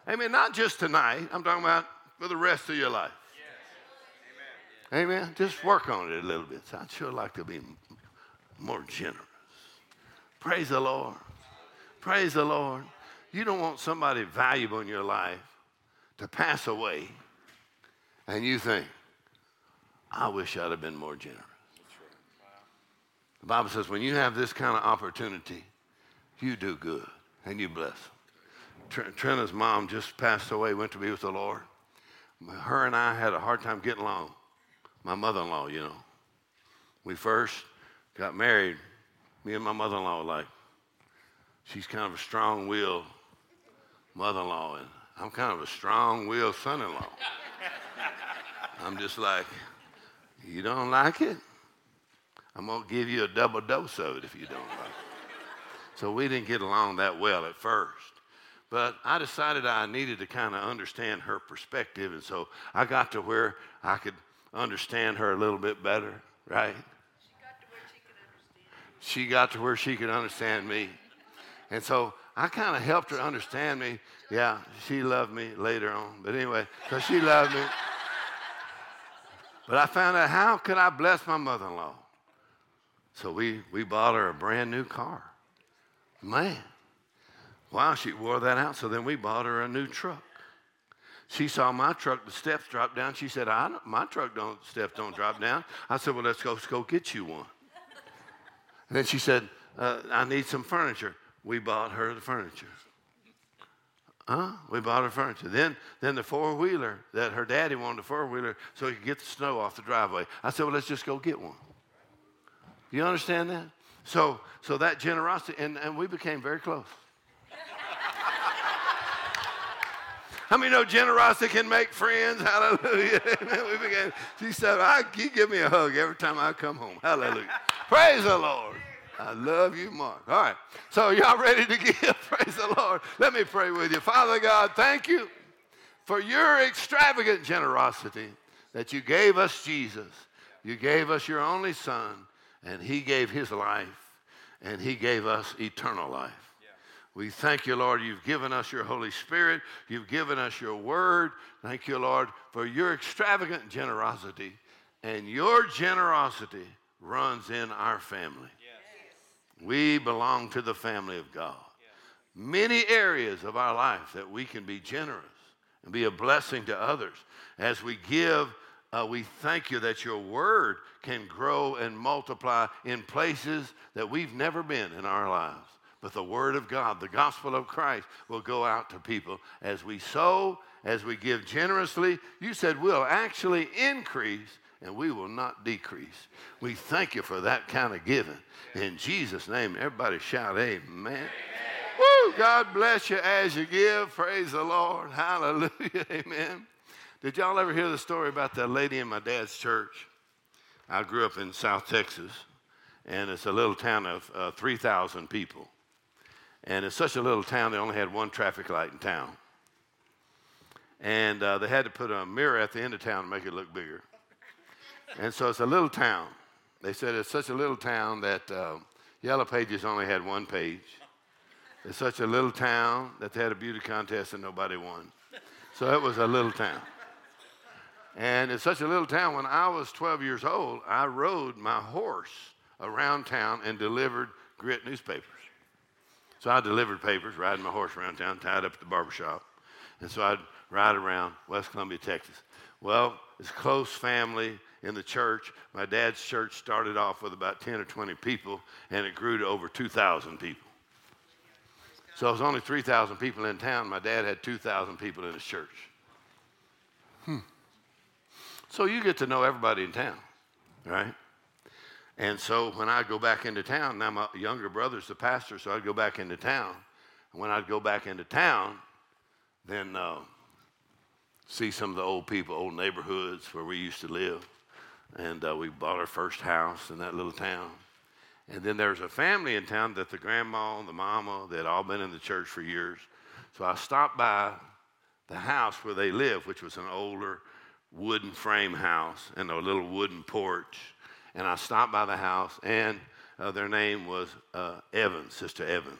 Amen. Not just tonight. I'm talking about for the rest of your life. Amen. Just work on it a little bit. I'd sure like to be more generous. Praise the Lord. Praise the Lord. You don't want somebody valuable in your life to pass away and you think, I wish I'd have been more generous. The Bible says when you have this kind of opportunity, you do good and you bless them. Trina's mom just passed away, went to be with the Lord. Her and I had a hard time getting along. My mother in law, you know. We first got married, me and my mother in law like, she's kind of a strong willed mother in law, and I'm kind of a strong willed son in law. (laughs) I'm just like, you don't like it? I'm going to give you a double dose of it if you don't like it. So we didn't get along that well at first. But I decided I needed to kind of understand her perspective. And so I got to where I could understand her a little bit better, right? She got to where she could understand me. And so I kind of helped her understand me. Yeah, she loved me later on. But anyway, because she loved me. But I found out how could I bless my mother-in-law? So we, we bought her a brand new car. Man, wow, she wore that out. So then we bought her a new truck. She saw my truck, the steps drop down. She said, I my truck don't, steps don't drop down. I said, well, let's go, let's go get you one. And then she said, uh, I need some furniture. We bought her the furniture. Huh? We bought her furniture. Then, then the four wheeler that her daddy wanted a four wheeler so he could get the snow off the driveway. I said, well, let's just go get one. You understand that? So, so that generosity, and, and we became very close. How many know generosity can make friends? (laughs) Hallelujah. (laughs) we began, she said, I, you give me a hug every time I come home. Hallelujah. (laughs) Praise the Lord. I love you, Mark. All right. So, y'all ready to give? Praise the Lord. Let me pray with you. Father God, thank you for your extravagant generosity that you gave us Jesus. You gave us your only Son, and He gave His life, and He gave us eternal life. We thank you, Lord. You've given us your Holy Spirit. You've given us your word. Thank you, Lord, for your extravagant generosity. And your generosity runs in our family. We belong to the family of God. Many areas of our life that we can be generous and be a blessing to others. As we give, uh, we thank you that your word can grow and multiply in places that we've never been in our lives. But the word of God, the gospel of Christ, will go out to people as we sow, as we give generously. You said we'll actually increase and we will not decrease. We thank you for that kind of giving. In Jesus' name, everybody shout, Amen. amen. Woo! God bless you as you give. Praise the Lord. Hallelujah. (laughs) Amen. Did y'all ever hear the story about that lady in my dad's church? I grew up in South Texas, and it's a little town of uh, 3,000 people. And it's such a little town, they only had one traffic light in town. And uh, they had to put a mirror at the end of town to make it look bigger. And so it's a little town. They said it's such a little town that uh, Yellow Pages only had one page. It's such a little town that they had a beauty contest and nobody won. So it was a little town. And it's such a little town, when I was 12 years old, I rode my horse around town and delivered grit newspapers. So I delivered papers, riding my horse around town, tied up at the barber shop. And so I'd ride around West Columbia, Texas. Well, it's close family in the church. My dad's church started off with about 10 or 20 people, and it grew to over 2,000 people. So it was only 3,000 people in town. My dad had 2,000 people in his church. Hmm. So you get to know everybody in town, right? And so when I'd go back into town, now my younger brother's the pastor, so I'd go back into town. And when I'd go back into town, then uh, see some of the old people, old neighborhoods where we used to live. and uh, we bought our first house in that little town. And then there was a family in town that the grandma and the mama, they had all been in the church for years. So I stopped by the house where they lived, which was an older wooden frame house and a little wooden porch. And I stopped by the house, and uh, their name was uh, Evans, Sister Evans.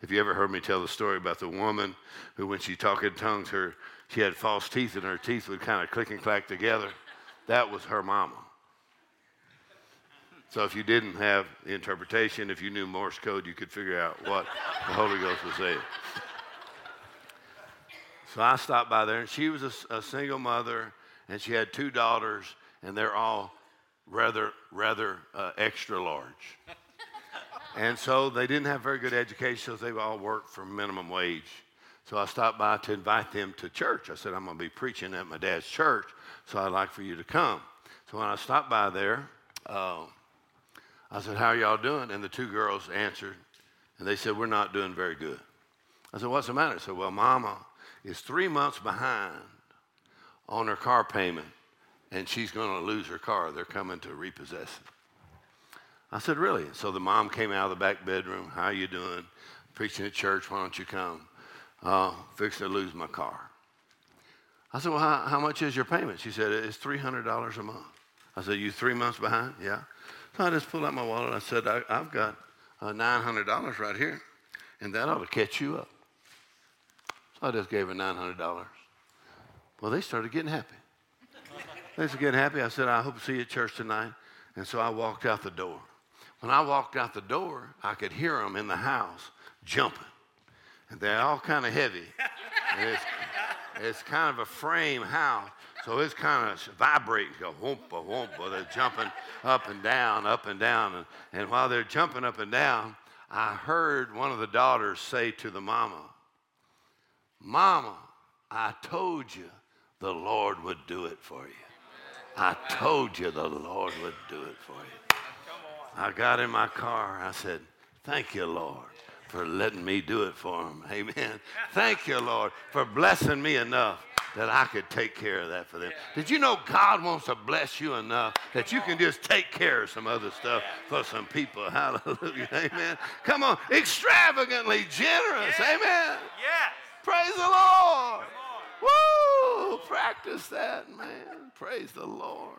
If you ever heard me tell the story about the woman who, when she talked in tongues, her she had false teeth and her teeth would kind of click and clack together, that was her mama. So if you didn't have the interpretation, if you knew Morse code, you could figure out what the Holy Ghost was saying. So I stopped by there, and she was a, a single mother, and she had two daughters, and they're all rather, rather uh, extra large. (laughs) and so they didn't have very good education, so they all worked for minimum wage. So I stopped by to invite them to church. I said, I'm going to be preaching at my dad's church, so I'd like for you to come. So when I stopped by there, uh, I said, How are y'all doing? And the two girls answered, and they said, We're not doing very good. I said, What's the matter? I said, Well, Mama is three months behind on her car payment, and she's going to lose her car. They're coming to repossess it. I said, Really? So the mom came out of the back bedroom. How are you doing? Preaching at church. Why don't you come? Uh, fixing to lose my car. I said, Well, how, how much is your payment? She said, It's $300 a month. I said, You three months behind? Yeah. So I just pulled out my wallet. I said, I, have got uh, $900 right here, and that ought to catch you up. So I just gave her $900. Well, they started getting happy. They started getting happy. I said, I hope to see you at church tonight. And so I walked out the door. When I walked out the door, I could hear them in the house jumping. And they're all kind of heavy. It's, it's kind of a frame house. So it's kind of vibrating, go whoompa whoompa. They're jumping up and down, up and down. And, and while they're jumping up and down, I heard one of the daughters say to the mama, Mama, I told you the Lord would do it for you. I told you the Lord would do it for you. I got in my car. I said, Thank you, Lord, for letting me do it for them. (laughs) Amen. Thank you, Lord, for blessing me enough that I could take care of that for them. Did you know God wants to bless you enough that you can just take care of some other stuff for some people? (laughs) Hallelujah. Amen. Come on. Extravagantly generous. Amen. Yeah. Praise the Lord. Woo! Practice that, man. Praise the Lord.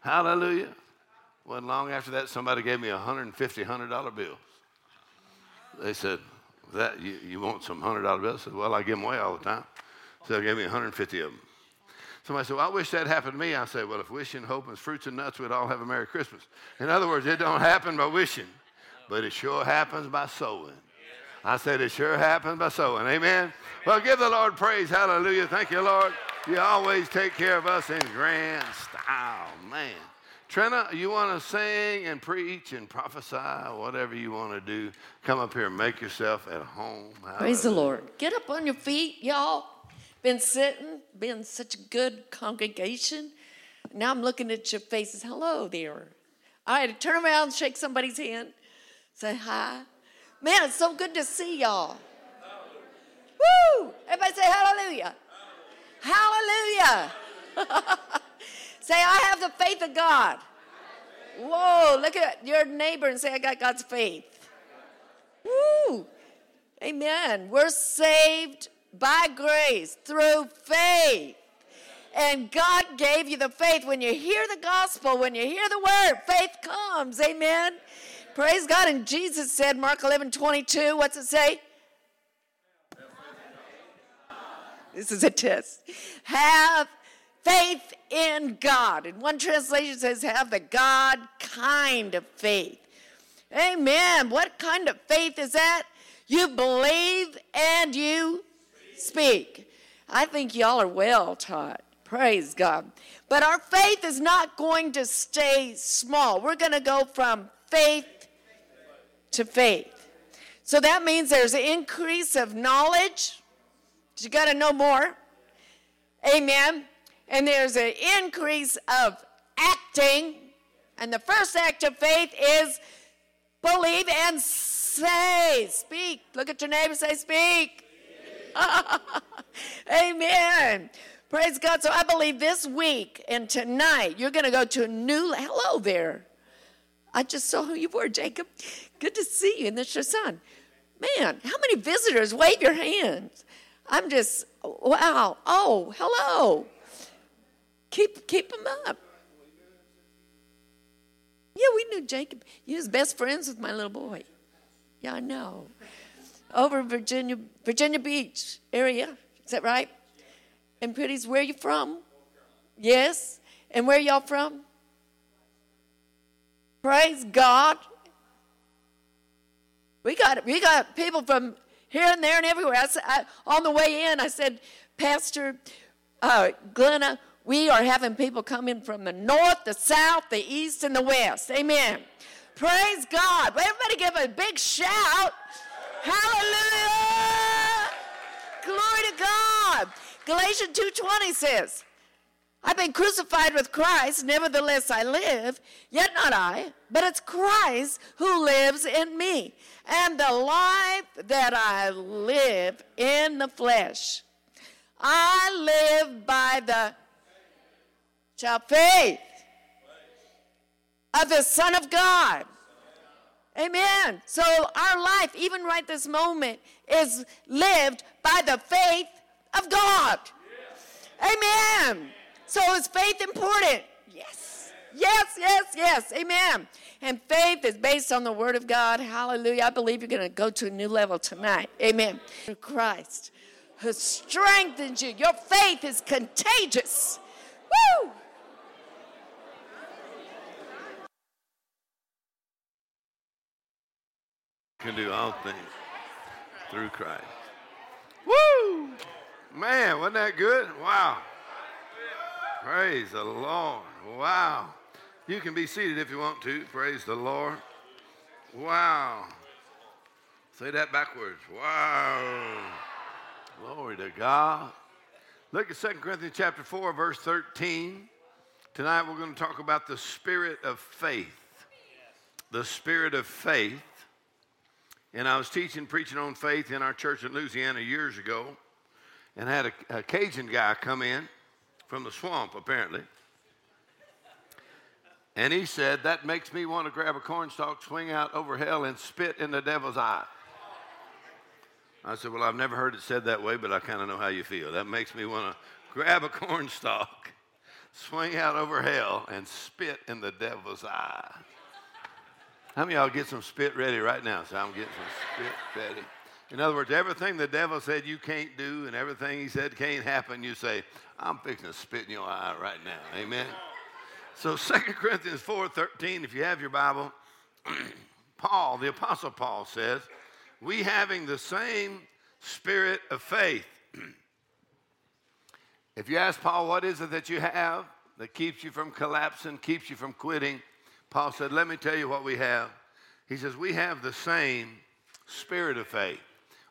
Hallelujah. Wasn't long after that, somebody gave me a $150, $100 bills. They said, that you, you want some $100 bills? I said, well, I give them away all the time. So they gave me 150 of them. Somebody said, well, I wish that happened to me. I said, well, if wishing, hoping, fruits and nuts, we'd all have a Merry Christmas. In other words, it don't happen by wishing, but it sure happens by sowing. I said, it sure happened by sowing. Amen. Well, give the Lord praise. Hallelujah. Thank you, Lord. You always take care of us in grand style, man. Trina, you want to sing and preach and prophesy, whatever you want to do, come up here and make yourself at home. Hallelujah. Praise the Lord. Get up on your feet, y'all. Been sitting, been such a good congregation. Now I'm looking at your faces. Hello there. I had to turn around shake somebody's hand, say hi. Man, it's so good to see y'all. Woo! Everybody say hallelujah. Hallelujah. (laughs) say, I have the faith of God. Whoa, look at your neighbor and say, I got God's faith. Woo! Amen. We're saved by grace through faith. And God gave you the faith. When you hear the gospel, when you hear the word, faith comes. Amen. Praise God. And Jesus said, Mark 11 22, what's it say? This is a test. Have faith in God. And one translation says, have the God kind of faith. Amen. What kind of faith is that? You believe and you speak. I think y'all are well taught. Praise God. But our faith is not going to stay small. We're going to go from faith to faith. So that means there's an increase of knowledge. You got to know more. Amen. And there's an increase of acting. And the first act of faith is believe and say. Speak. Look at your neighbor say, speak. (laughs) Amen. Praise God. So I believe this week and tonight you're going to go to a new. Hello there. I just saw who you were, Jacob. Good to see you. And this your son. Man, how many visitors? Wave your hands. I'm just, wow. Oh, hello. Keep, keep them up. Yeah, we knew Jacob. He was best friends with my little boy. Yeah, I know. Over Virginia, Virginia Beach area. Is that right? And pretties, where you from? Yes. And where y'all from? Praise God. We got we got people from here and there and everywhere. I, I, on the way in, I said, Pastor uh, Glenna, we are having people come in from the north, the south, the east, and the west. Amen. Praise God. Everybody give a big shout. Hallelujah. Glory to God. Galatians 2:20 says, I've been crucified with Christ, nevertheless I live, yet not I, but it's Christ who lives in me. And the life that I live in the flesh, I live by the shall faith of the Son of God. Amen. So our life, even right this moment, is lived by the faith of God. Amen. So is faith important? Yes. Yes, yes, yes. Amen. And faith is based on the Word of God. Hallelujah. I believe you're going to go to a new level tonight. Amen. Through Christ who strengthens you. Your faith is contagious. Woo! Can do all things through Christ. Woo! Man, wasn't that good? Wow. Praise the Lord. Wow. You can be seated if you want to. Praise the Lord. Wow. Say that backwards. Wow. Glory to God. Look at 2 Corinthians chapter 4, verse 13. Tonight we're going to talk about the spirit of faith. The spirit of faith. And I was teaching, preaching on faith in our church in Louisiana years ago, and had a, a Cajun guy come in from the swamp, apparently. And he said, That makes me want to grab a cornstalk, swing out over hell, and spit in the devil's eye. I said, Well, I've never heard it said that way, but I kind of know how you feel. That makes me want to grab a (laughs) cornstalk, swing out over hell, and spit in the devil's eye. How many of y'all get some spit ready right now? So I'm getting some spit ready. In other words, everything the devil said you can't do and everything he said can't happen, you say, I'm fixing to spit in your eye right now. Amen. So 2 Corinthians 4:13, if you have your Bible, (clears throat) Paul, the Apostle Paul says, we having the same spirit of faith. (clears throat) if you ask Paul, what is it that you have that keeps you from collapsing, keeps you from quitting? Paul said, Let me tell you what we have. He says, We have the same spirit of faith.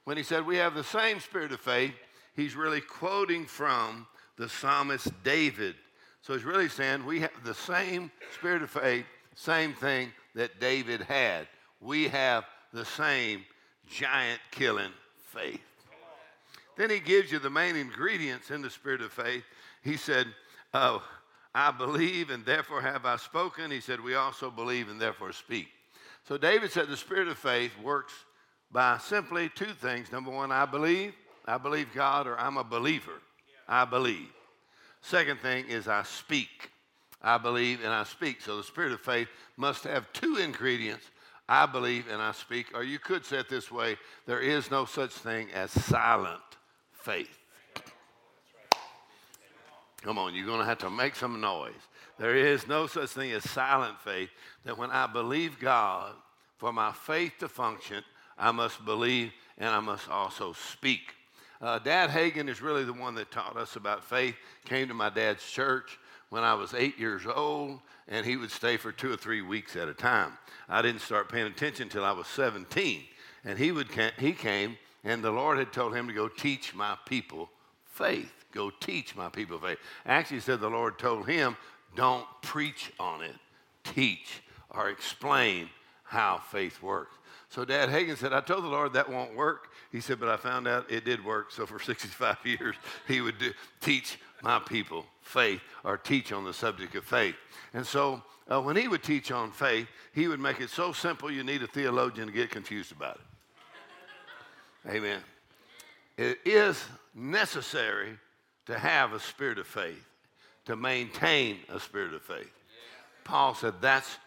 When he said we have the same spirit of faith, he's really quoting from the psalmist David. So he's really saying we have the same spirit of faith, same thing that David had. We have the same giant killing faith. Then he gives you the main ingredients in the spirit of faith. He said, Oh, I believe and therefore have I spoken. He said, We also believe and therefore speak. So David said the spirit of faith works by simply two things. Number one, I believe. I believe God, or I'm a believer. I believe. Second thing is I speak. I believe and I speak. So the spirit of faith must have two ingredients. I believe and I speak. Or you could say it this way there is no such thing as silent faith. Come on, you're going to have to make some noise. There is no such thing as silent faith, that when I believe God for my faith to function, I must believe and I must also speak. Uh, Dad Hagin is really the one that taught us about faith. Came to my dad's church when I was eight years old, and he would stay for two or three weeks at a time. I didn't start paying attention until I was 17, and he would he came, and the Lord had told him to go teach my people faith. Go teach my people faith. Actually, said the Lord told him, "Don't preach on it, teach or explain how faith works. So Dad Hagin said, I told the Lord that won't work. He said, but I found out it did work. So for (laughs) 65 years, he would do, teach my people faith or teach on the subject of faith. And so uh, when he would teach on faith, he would make it so simple you need a theologian to get confused about it. Amen. It is necessary to have a spirit of faith, to maintain a spirit of faith. Paul said that's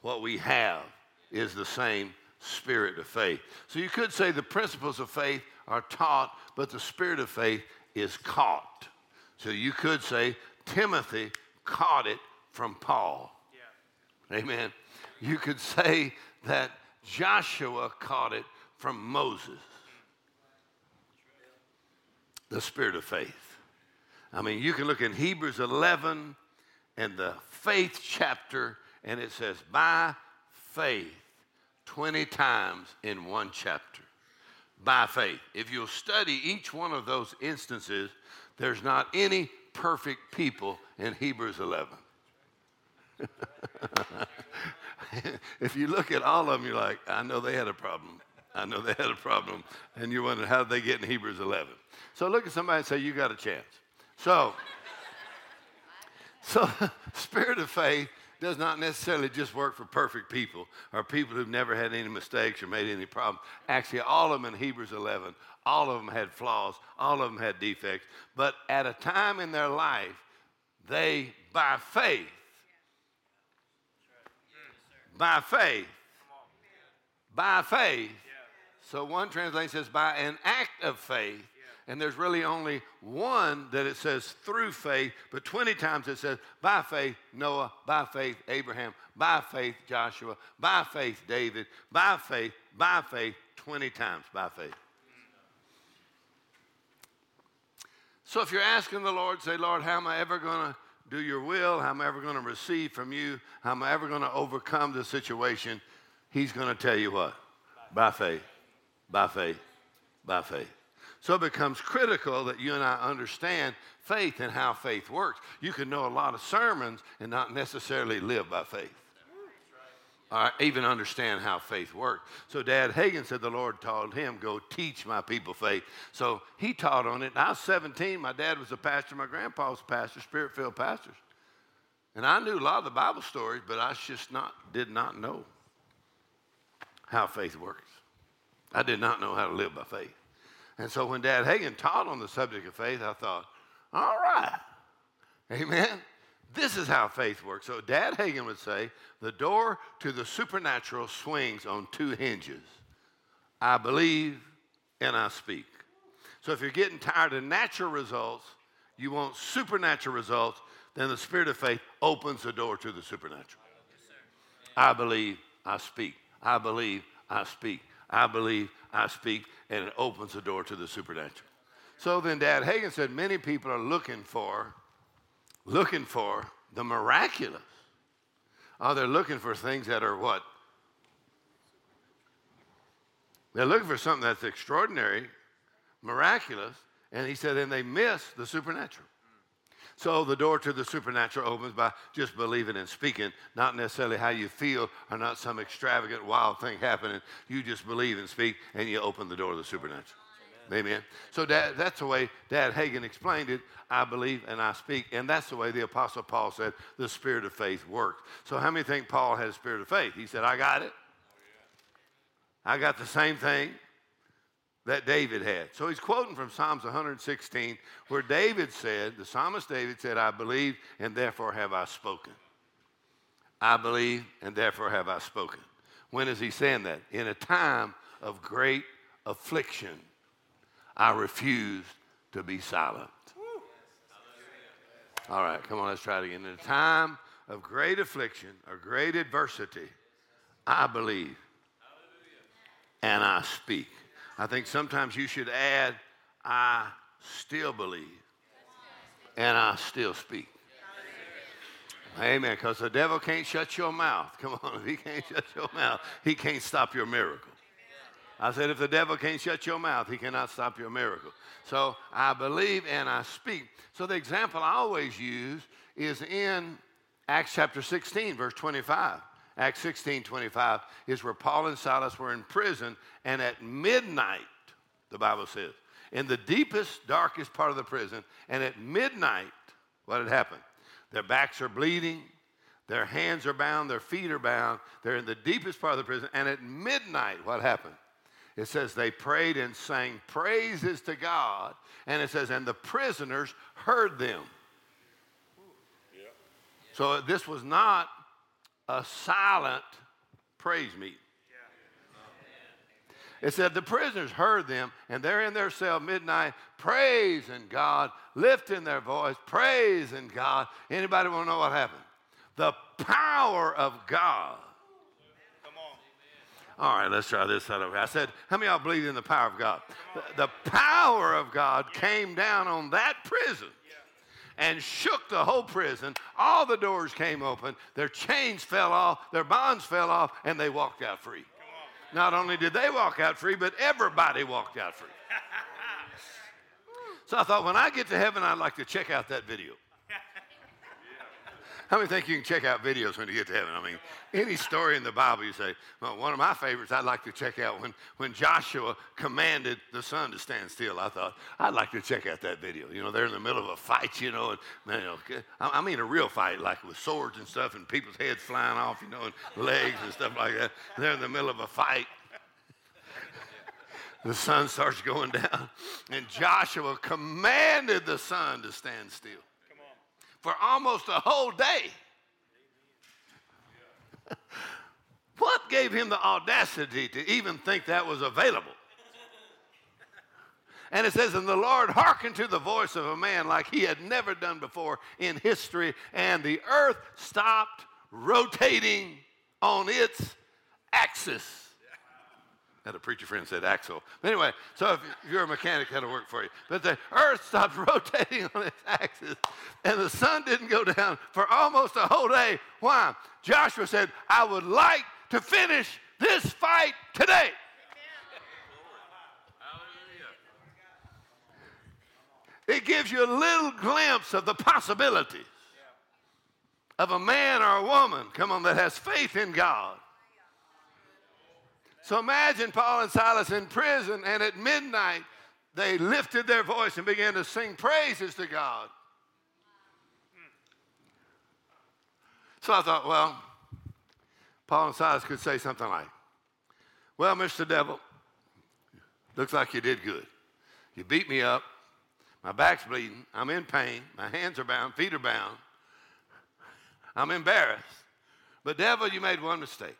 what we have is the same spirit of faith. So you could say the principles of faith are taught, but the spirit of faith is caught. So you could say Timothy caught it from Paul. Yeah. Amen. You could say that Joshua caught it from Moses. The spirit of faith. I mean, you can look in Hebrews 11 and the faith chapter, and it says, by faith 20 times in one chapter. By faith. If you'll study each one of those instances, there's not any perfect people in Hebrews 11. (laughs) if you look at all of them, you're like, I know they had a problem. I know they had a problem. And you're wondering, how did they get in Hebrews 11? So look at somebody and say, You got a chance. So, (laughs) so (laughs) spirit of faith does not necessarily just work for perfect people or people who've never had any mistakes or made any problems. Actually, all of them in Hebrews 11, all of them had flaws, all of them had defects. But at a time in their life, they, by faith, by faith, by faith. So one translation says, by an act of faith, and there's really only one that it says through faith, but 20 times it says by faith Noah, by faith Abraham, by faith Joshua, by faith David, by faith, by faith, 20 times by faith. So if you're asking the Lord, say, Lord, how am I ever going to do your will? How am I ever going to receive from you? How am I ever going to overcome the situation? He's going to tell you what? By faith, by faith, by faith. So it becomes critical that you and I understand faith and how faith works. You can know a lot of sermons and not necessarily live by faith. Or even understand how faith works. So Dad Hagin said the Lord told him, go teach my people faith. So he taught on it. I was 17. My dad was a pastor. My grandpa was a pastor, spirit-filled pastors. And I knew a lot of the Bible stories, but I just not, did not know how faith works. I did not know how to live by faith. And so when Dad Hagin taught on the subject of faith, I thought, all right, amen. This is how faith works. So Dad Hagin would say, the door to the supernatural swings on two hinges. I believe and I speak. So if you're getting tired of natural results, you want supernatural results, then the spirit of faith opens the door to the supernatural. I believe, I speak. I believe, I speak. I believe, I speak, and it opens the door to the supernatural. So then Dad Hagin said many people are looking for, looking for the miraculous. Oh, they're looking for things that are what? They're looking for something that's extraordinary, miraculous, and he said, and they miss the supernatural. So the door to the supernatural opens by just believing and speaking, not necessarily how you feel or not some extravagant, wild thing happening. You just believe and speak, and you open the door to the supernatural. Amen. Amen. So that, that's the way Dad Hagin explained it. I believe and I speak. And that's the way the Apostle Paul said the spirit of faith works. So how many think Paul had a spirit of faith? He said, I got it. I got the same thing that David had. So he's quoting from Psalms 116, where David said, the psalmist David said, I believe and therefore have I spoken. I believe and therefore have I spoken. When is he saying that? In a time of great affliction, I refuse to be silent. All right, come on, let's try it again. In a time of great affliction or great adversity, I believe and I speak. I think sometimes you should add, I still believe and I still speak. Amen. Because the devil can't shut your mouth. Come on, (laughs) if he can't shut your mouth, he can't stop your miracle. I said, if the devil can't shut your mouth, he cannot stop your miracle. So I believe and I speak. So the example I always use is in Acts chapter 16, verse 25. Acts 16 25 is where Paul and Silas were in prison, and at midnight, the Bible says, in the deepest, darkest part of the prison, and at midnight, what had happened? Their backs are bleeding, their hands are bound, their feet are bound, they're in the deepest part of the prison, and at midnight, what happened? It says they prayed and sang praises to God, and it says, and the prisoners heard them. So this was not a silent praise meeting. It said the prisoners heard them, and they're in their cell midnight, praising God, lifting their voice, praising God. Anybody want to know what happened? The power of God. Come on. All right, let's try this side over. I said, how many of y'all believe in the power of God? The, the power of God came down on that prison and shook the whole prison. All the doors came open, their chains fell off, their bonds fell off, and they walked out free. Not only did they walk out free, but everybody walked out free. (laughs) So I thought, when I get to heaven, I'd like to check out that video. How many think you can check out videos when you get to heaven? I mean, any story in the Bible, you say, well, one of my favorites I'd like to check out when, when Joshua commanded the sun to stand still. I thought, I'd like to check out that video. You know, they're in the middle of a fight, you know, and, you know, I mean a real fight, like with swords and stuff and people's heads flying off, you know, and legs and stuff like that. They're in the middle of a fight the sun starts going down. And Joshua commanded the sun to stand still for almost a whole day. (laughs) what gave him the audacity to even think that was available? And it says, And the Lord hearkened to the voice of a man like he had never done before in history, and the earth stopped rotating on its axis. Had a preacher friend said axle. But anyway, so if you're a mechanic, that'll work for you. But the earth stopped (laughs) rotating on its axis, and the sun didn't go down for almost a whole day. Why? Joshua said, I would like to finish this fight today. It gives you a little glimpse of the possibilities of a man or a woman, come on, that has faith in God so imagine Paul and Silas in prison, and at midnight, they lifted their voice and began to sing praises to God. So I thought, well, Paul and Silas could say something like, Well, Mr. Devil, looks like you did good. You beat me up. My back's bleeding. I'm in pain. My hands are bound. Feet are bound. I'm embarrassed. But, devil, you made one mistake.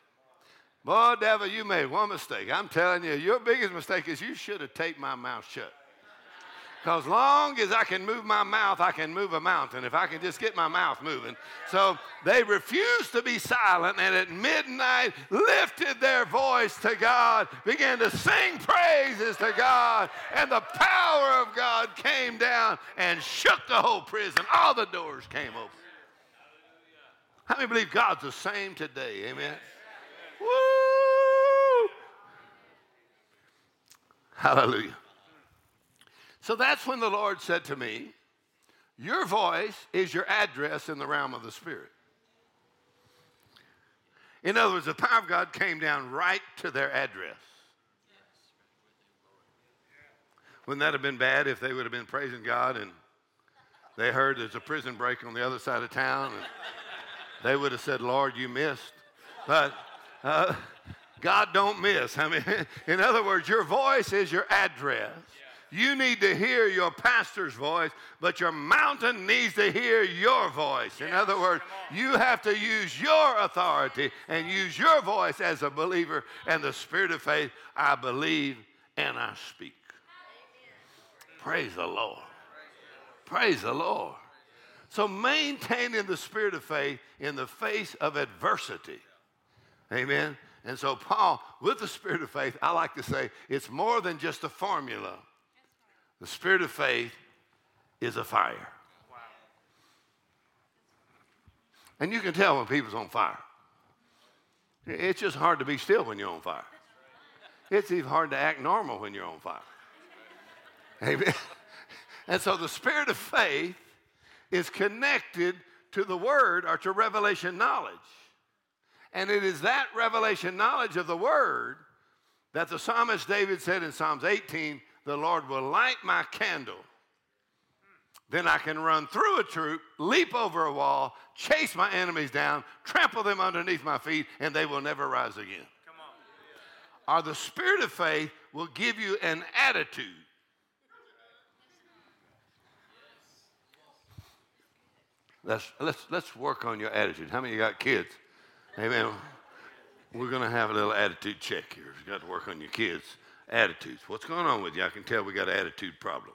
Boy, devil, you made one mistake. I'm telling you, your biggest mistake is you should have taped my mouth shut. Because long as I can move my mouth, I can move a mountain if I can just get my mouth moving. So they refused to be silent and at midnight lifted their voice to God, began to sing praises to God, and the power of God came down and shook the whole prison. All the doors came open. How many believe God's the same today? Amen. Woo! Hallelujah. So that's when the Lord said to me, Your voice is your address in the realm of the Spirit. In other words, the power of God came down right to their address. Wouldn't that have been bad if they would have been praising God and they heard there's a prison break on the other side of town they would have said, Lord, you missed. But uh, God don't miss. I mean, (laughs) in other words, your voice is your address. You need to hear your pastor's voice, but your mountain needs to hear your voice. In other words, you have to use your authority and use your voice as a believer and the spirit of faith. I believe and I speak. Praise the Lord. Praise the Lord. So maintaining the spirit of faith in the face of adversity Amen. And so, Paul, with the spirit of faith, I like to say it's more than just a formula. The spirit of faith is a fire. And you can tell when people's on fire. It's just hard to be still when you're on fire. It's even hard to act normal when you're on fire. Amen. (laughs) And so the spirit of faith is connected to the word or to revelation knowledge. And it is that revelation knowledge of the word that the psalmist David said in Psalms 18 the Lord will light my candle. Then I can run through a troop, leap over a wall, chase my enemies down, trample them underneath my feet, and they will never rise again. Come on. Or the spirit of faith will give you an attitude. Let's, let's, let's work on your attitude. How many of you got kids? Amen. We're going to have a little attitude check here. You've got to work on your kids' attitudes. What's going on with you? I can tell we got an attitude problem.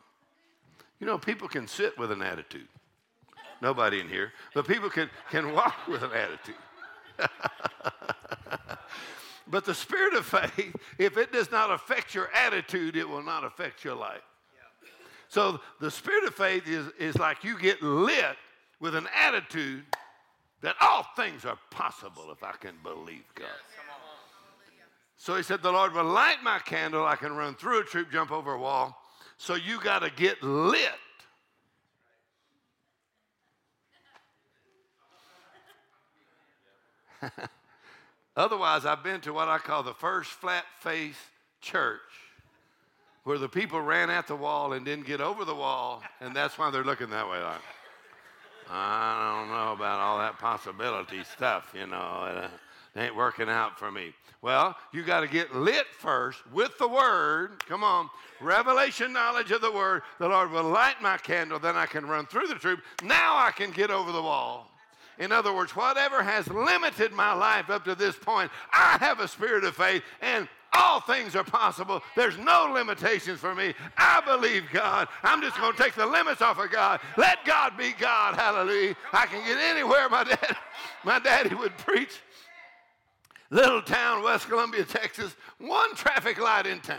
You know, people can sit with an attitude. Nobody in here, but people can, can walk (laughs) with an attitude. (laughs) but the spirit of faith, if it does not affect your attitude, it will not affect your life. So the spirit of faith is, is like you get lit with an attitude that all things are possible if I can believe God. So he said, The Lord will light my candle. I can run through a troop, jump over a wall. So you got to get lit. (laughs) Otherwise, I've been to what I call the first flat face church, where the people ran at the wall and didn't get over the wall, and that's why they're looking that way. Like, I don't know about all that possibility stuff, you know. Uh, it ain't working out for me. Well, you got to get lit first with the word. Come on. Revelation knowledge of the word. The Lord will light my candle, then I can run through the troop. Now I can get over the wall. In other words, whatever has limited my life up to this point, I have a spirit of faith and all things are possible. There's no limitations for me. I believe God. I'm just going to take the limits off of God. Let God be God. Hallelujah. I can get anywhere my dad, (laughs) my daddy would preach. Little town, West Columbia, Texas, one traffic light in town.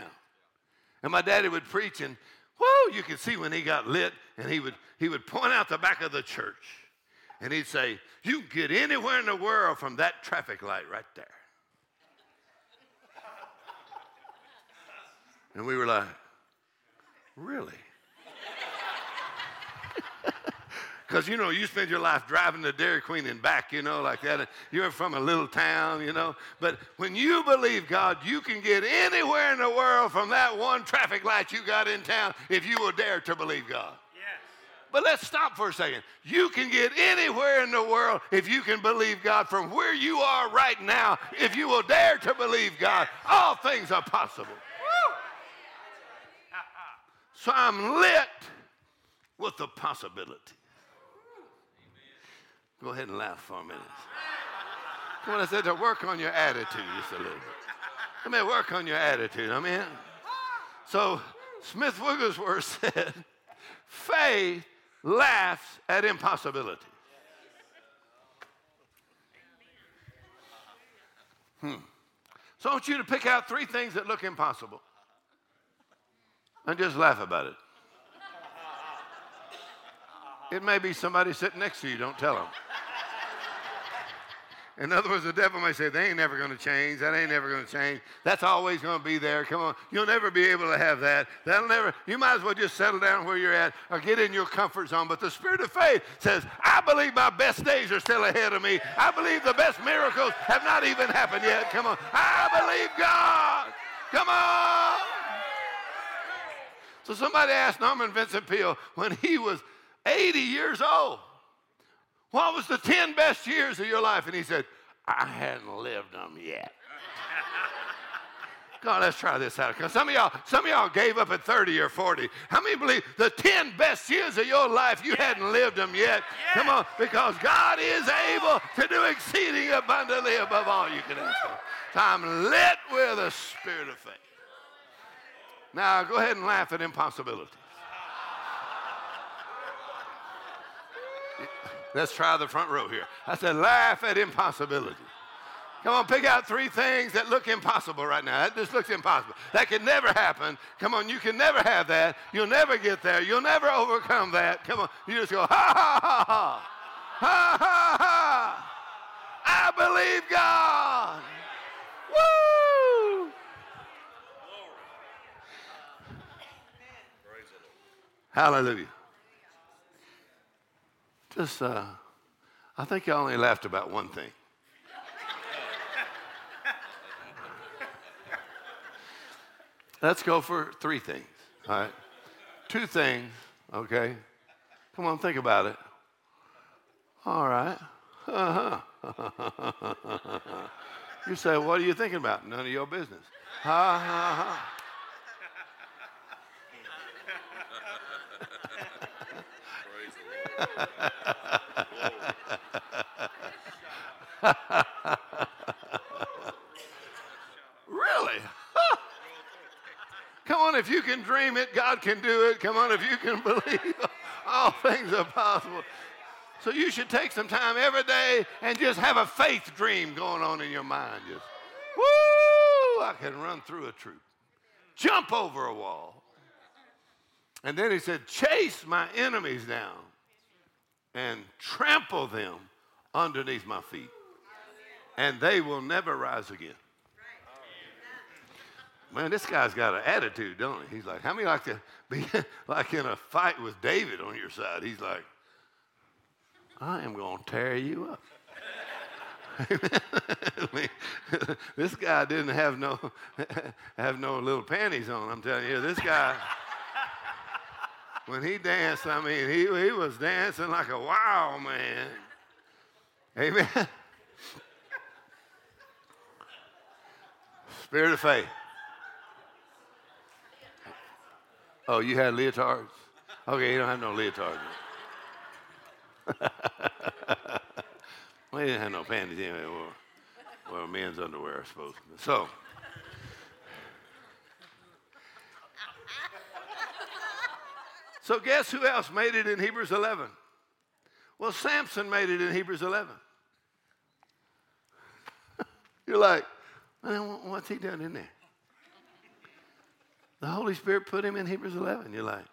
And my daddy would preach, and whoa, you could see when he got lit, and he would, he would point out the back of the church. And he'd say, You can get anywhere in the world from that traffic light right there. And we were like, Really? (laughs) Because, you know, you spend your life driving to Dairy Queen and back, you know, like that. You're from a little town, you know. But when you believe God, you can get anywhere in the world from that one traffic light you got in town if you will dare to believe God. But let's stop for a second. You can get anywhere in the world if you can believe God from where you are right now. If you will dare to believe God, all things are possible. So I'm lit with the possibility. Go ahead and laugh for a minute. When I said to work on your attitude just a little bit. I mean, work on your attitude. I mean, so Smith Wigglesworth (laughs) said, faith laughs at impossibility. Hmm. So I want you to pick out three things that look impossible and just laugh about it. It may be somebody sitting next to you, don't tell them. In other words, the devil may say, they ain't never going to change. That ain't never going to change. That's always going to be there. Come on. You'll never be able to have that. That'll never, you might as well just settle down where you're at or get in your comfort zone. But the spirit of faith says, I believe my best days are still ahead of me. I believe the best miracles have not even happened yet. Come on. I believe God. Come on. So somebody asked Norman Vincent Peale when he was 80 years old, what was the 10 best years of your life? And he said, I hadn't lived them yet. (laughs) God, let's try this out. Because some of y'all, some of y'all gave up at 30 or 40. How many believe the 10 best years of your life you hadn't lived them yet? Come on, because God is able to do exceeding abundantly above all you can ask. So I'm lit with a spirit of faith. Now go ahead and laugh at impossibilities. Let's try the front row here. I said, laugh at impossibility. Come on, pick out three things that look impossible right now. That just looks impossible. That can never happen. Come on, you can never have that. You'll never get there. You'll never overcome that. Come on, you just go, ha ha ha ha. Ha ha ha. I believe God. Woo! Hallelujah. Just, uh, I think I only laughed about one thing. Let's go for three things. All right. Two things, okay? Come on, think about it. All right. (laughs) You say, What are you thinking about? None of your business. Ha ha ha. Really? Come on, if you can dream it, God can do it. Come on, if you can believe, all things are possible. So you should take some time every day and just have a faith dream going on in your mind. Just, woo, I can run through a troop, jump over a wall. And then he said, chase my enemies down and trample them underneath my feet, and they will never rise again. Man, this guy's got an attitude, don't he? He's like, how many like to be (laughs) like in a fight with David on your side? He's like, I am going to tear you up. (laughs) (laughs) This guy didn't have no have no little panties on. I'm telling you, this guy when he danced, I mean, he, he was dancing like a wild man. Amen. (laughs) Spirit of faith. Oh, you had leotards? Okay, you don't have no leotards. (laughs) well, you didn't have no panties anyway. Well men's underwear, I suppose. So, so guess who else made it in Hebrews 11? Well, Samson made it in Hebrews 11. (laughs) You're like, what's he doing in there? The Holy Spirit put him in Hebrews 11. You're like,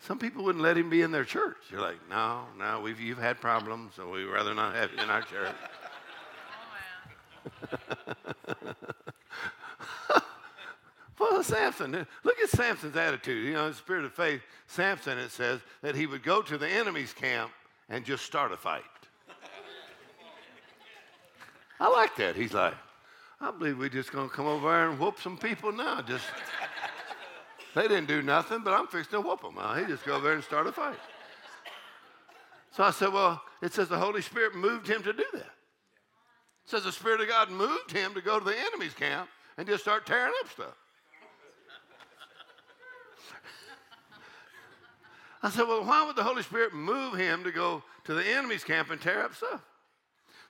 some people wouldn't let him be in their church. You're like, no, no, we've, you've had problems, so we'd rather not have you in our church. (laughs) Oh, (laughs) Samson, look at Samson's attitude. You know, in the spirit of faith, Samson, it says that he would go to the enemy's camp and just start a fight. I like that. He's like, I believe we're just going to come over there and whoop some people now. Just they didn't do nothing, but I'm fixing to whoop them. Uh, he just go over there and start a fight. So I said, well, it says the Holy Spirit moved him to do that. It says the Spirit of God moved him to go to the enemy's camp and just start tearing up stuff. I said, well, why would the Holy Spirit move him to go to the enemy's camp and tear up stuff?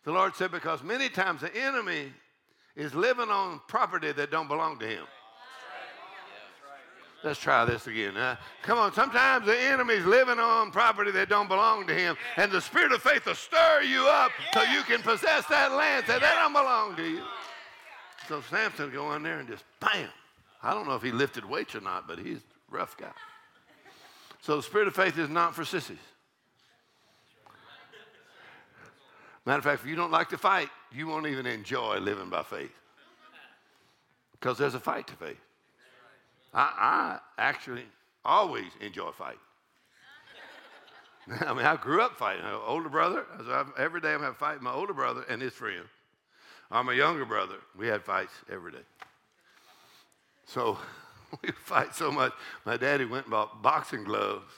The Lord said, because many times the enemy is living on property that don't belong to him. Let's try this again. Uh, come on, sometimes the enemy's living on property that don't belong to him, and the spirit of faith will stir you up so you can possess that land that that don't belong to you. So Samson go in there and just bam. I don't know if he lifted weights or not, but he's a rough guy. So the spirit of faith is not for sissies. Matter of fact, if you don't like to fight, you won't even enjoy living by faith. Because there's a fight to faith. I, I actually always enjoy fighting. (laughs) I mean, I grew up fighting. My older brother, every day I'm having a fight with my older brother and his friend. I'm a younger brother. We had fights every day. So (laughs) we fight so much. My daddy went and bought boxing gloves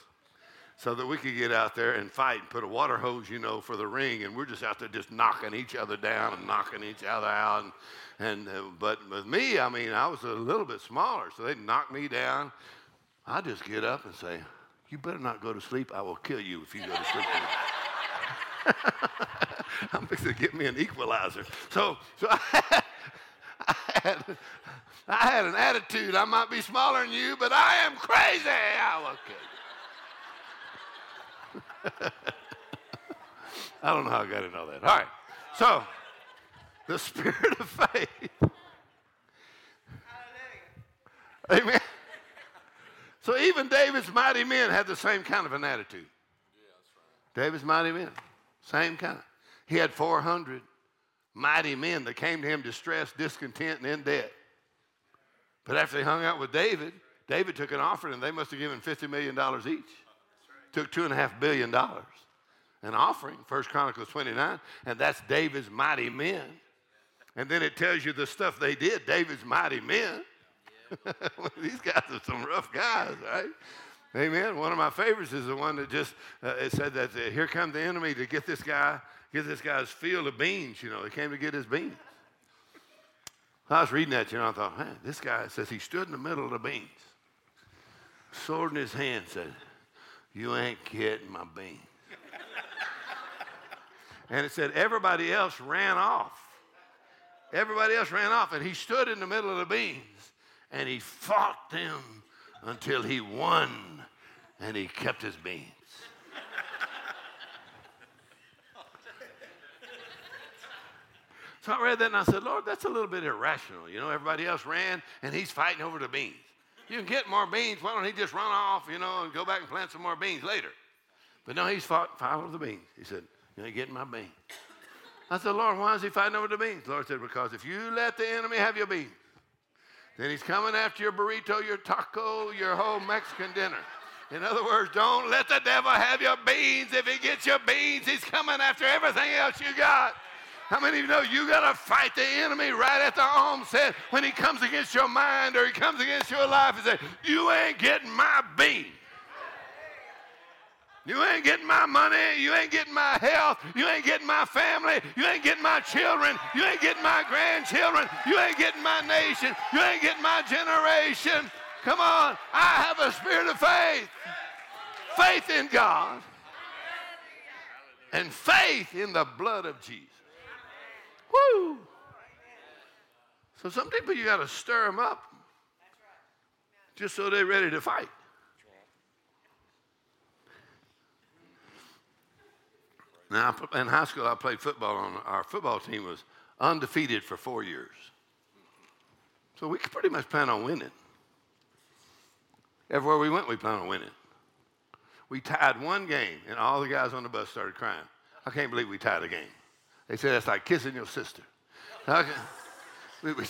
so that we could get out there and fight and put a water hose, you know, for the ring. And we're just out there just knocking each other down and knocking each other out. And, and uh, but with me, I mean, I was a little bit smaller, so they'd knock me down. I just get up and say, "You better not go to sleep. I will kill you if you go to sleep." (laughs) (laughs) I'm fixing to get me an equalizer. So, so I, (laughs) I, had, I had an attitude. I might be smaller than you, but I am crazy. I you. (laughs) I don't know how I got into all that. All right. So, the spirit of faith. Amen. So even David's mighty men had the same kind of an attitude. Yeah, right. David's mighty men, same kind. He had 400 mighty men that came to him distressed, discontent, and in debt. But after they hung out with David, David took an offering and they must have given $50 million each. Took $2.5 billion. An offering, First Chronicles 29, and that's David's mighty men. And then it tells you the stuff they did, David's mighty men. (laughs) These guys are some rough guys, right? Amen. One of my favorites is the one that just uh, it said that uh, here come the enemy to get this guy, get this guy's field of beans. You know, they came to get his beans. I was reading that, you know, I thought, man, this guy says he stood in the middle of the beans, sword in his hand, said, "You ain't getting my beans." and it said everybody else ran off. Everybody else ran off, and he stood in the middle of the beans, and he fought them until he won and he kept his beans. So I read that and I said, Lord, that's a little bit irrational. You know, everybody else ran and he's fighting over the beans. You can get more beans. Why don't he just run off, you know, and go back and plant some more beans later? But no, he's fought, fight over the beans. He said, You ain't getting my beans. I said, Lord, why is he fighting over the beans? The Lord said, Because if you let the enemy have your beans, then he's coming after your burrito, your taco, your whole Mexican dinner. In other words, don't let the devil have your beans. If he gets your beans, he's coming after everything else you got. How many of you know you got to fight the enemy right at the onset when he comes against your mind or he comes against your life and say, You ain't getting my beans. You ain't getting my money. You ain't getting my health. You ain't getting my family. You ain't getting my children. You ain't getting my grandchildren. You ain't getting my nation. You ain't getting my generation. Come on. I have a spirit of faith. Faith in God. And faith in the blood of Jesus. Woo! So some people you got to stir them up just so they're ready to fight. Now, in high school, I played football on our football team was undefeated for four years. So we could pretty much plan on winning. Everywhere we went, we planned on winning. We tied one game, and all the guys on the bus started crying. I can't believe we tied a game. They said that's like kissing your sister. we, (laughs) we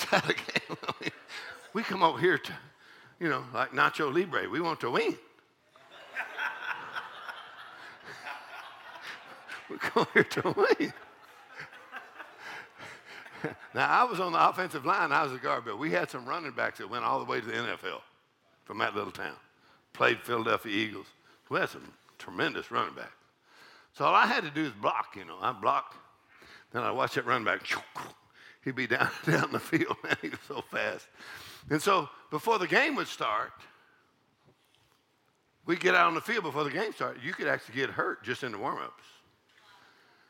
we come over here to, you know, like Nacho Libre. We want to win. (laughs) we come here to win. (laughs) now, I was on the offensive line. I was a guard, but we had some running backs that went all the way to the NFL from that little town. Played Philadelphia Eagles. We had some tremendous running backs. So all I had to do is block, you know. I blocked. Then I watch that run back. He'd be down, (laughs) down the field, man. He was so fast. And so before the game would start, we'd get out on the field before the game started. You could actually get hurt just in the warm-ups.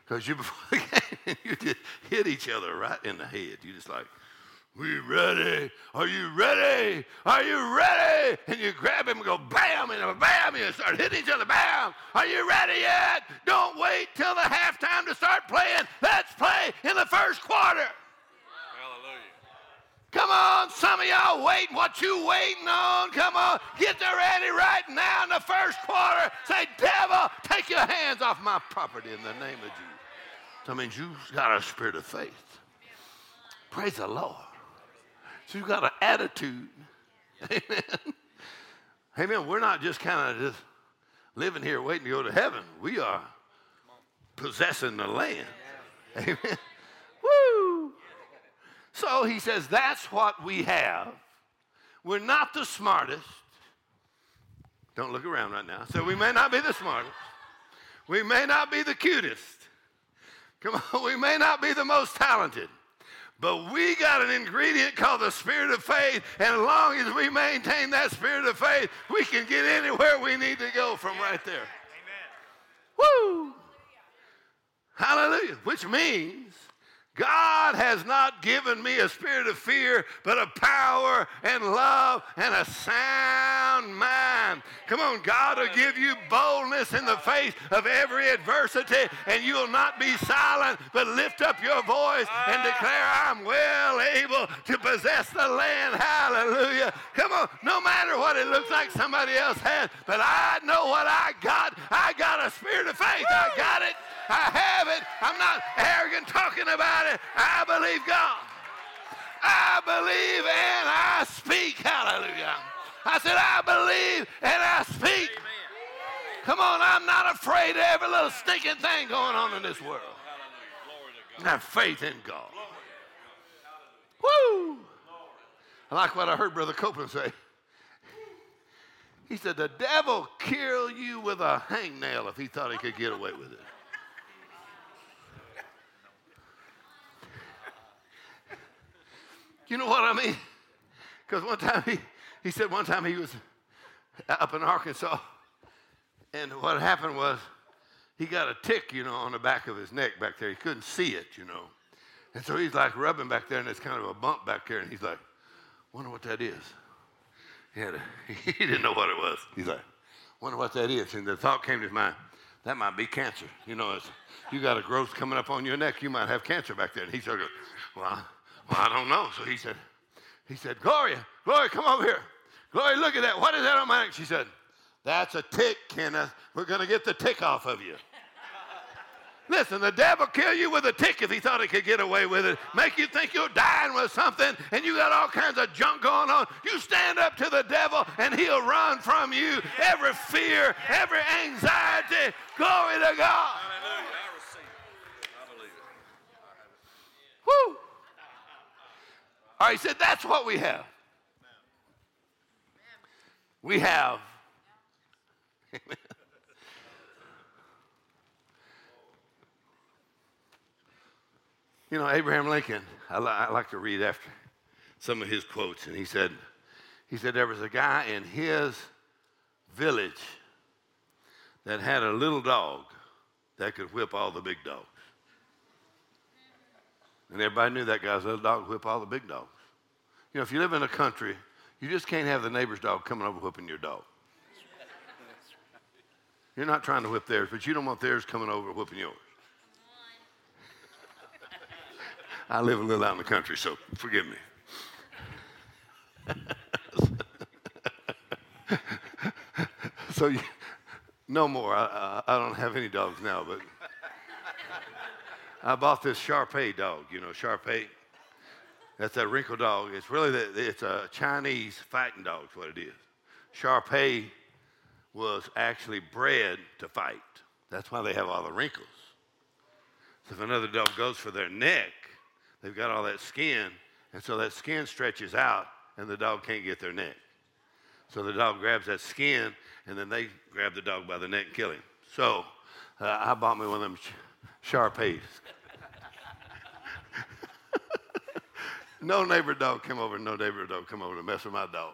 Because you (laughs) before the game, you just hit each other right in the head. You just like, we ready? Are you ready? Are you ready? And you grab him and go bam and bam and you start hitting each other. Bam! Are you ready yet? Don't wait till the halftime to start playing. Let's play in the first quarter. Hallelujah. Come on, some of y'all waiting. What you waiting on? Come on, get there ready right now in the first quarter. Say, devil, take your hands off my property in the name of Jesus. That means you've got a spirit of faith. Praise the Lord. So you got an attitude. Amen. (laughs) Amen. We're not just kind of just living here waiting to go to heaven. We are possessing the land. Amen. (laughs) Woo! So he says, that's what we have. We're not the smartest. Don't look around right now. So we may not be the smartest. We may not be the cutest. Come on, (laughs) we may not be the most talented. But we got an ingredient called the spirit of faith, and as long as we maintain that spirit of faith, we can get anywhere we need to go from right there. Amen. Woo! Hallelujah. Which means God has not given me a spirit of fear, but a power and love and a sound mind. Come on, God will give you boldness in the face of every adversity, and you'll not be silent, but lift up your voice and declare, I'm well able to possess the land. Hallelujah. Come on, no matter what it looks like somebody else has, but I know what I got. I got a spirit of faith. I got it. I have it. I'm not arrogant talking about it. I believe God. I believe and I speak. Hallelujah. I said, I believe and I speak. Come on, I'm not afraid of every little stinking thing going on in this world. Hallelujah. Glory to God. Have faith in God. Woo! I like what I heard Brother Copeland say. He said, The devil kill you with a hangnail if he thought he could get away with it. You know what I mean? Because one time he, he said one time he was up in Arkansas, and what happened was he got a tick, you know, on the back of his neck back there. He couldn't see it, you know. And so he's like rubbing back there, and there's kind of a bump back there, and he's like, wonder what that is. He, had a, (laughs) he didn't know what it was. He's like, wonder what that is. And the thought came to his mind, that might be cancer. You know, you got a growth coming up on your neck, you might have cancer back there. And he said, well, well, I don't know. So he said, he said, Gloria, Gloria, come over here. Gloria, look at that. What is that on my neck? She said, That's a tick, Kenneth. We're going to get the tick off of you. Listen, the devil kill you with a tick if he thought he could get away with it. Make you think you're dying with something and you got all kinds of junk going on. You stand up to the devil and he'll run from you. Every fear, every anxiety. Glory to God. Hallelujah. I receive it. I believe it. Woo. He said, that's what we have. We have. (laughs) you know, Abraham Lincoln, I, li- I like to read after some of his quotes, and he said, he said there was a guy in his village that had a little dog that could whip all the big dogs. And everybody knew that guy's little dog whip all the big dogs. You know, if you live in a country, you just can't have the neighbor's dog coming over whipping your dog. You're not trying to whip theirs, but you don't want theirs coming over whipping yours. I live a little out in the country, so forgive me. (laughs) so you, no more. I, I, I don't have any dogs now, but I bought this Sharpei dog. You know, Sharpei. That's a wrinkled dog. It's really the, it's a Chinese fighting dog. Is what it is. Sharpei was actually bred to fight. That's why they have all the wrinkles. So if another dog goes for their neck, they've got all that skin, and so that skin stretches out, and the dog can't get their neck. So the dog grabs that skin, and then they grab the dog by the neck and kill him. So uh, I bought me one of them sh- Sharpeis. no neighbor dog come over, no neighbor dog come over to mess with my dog.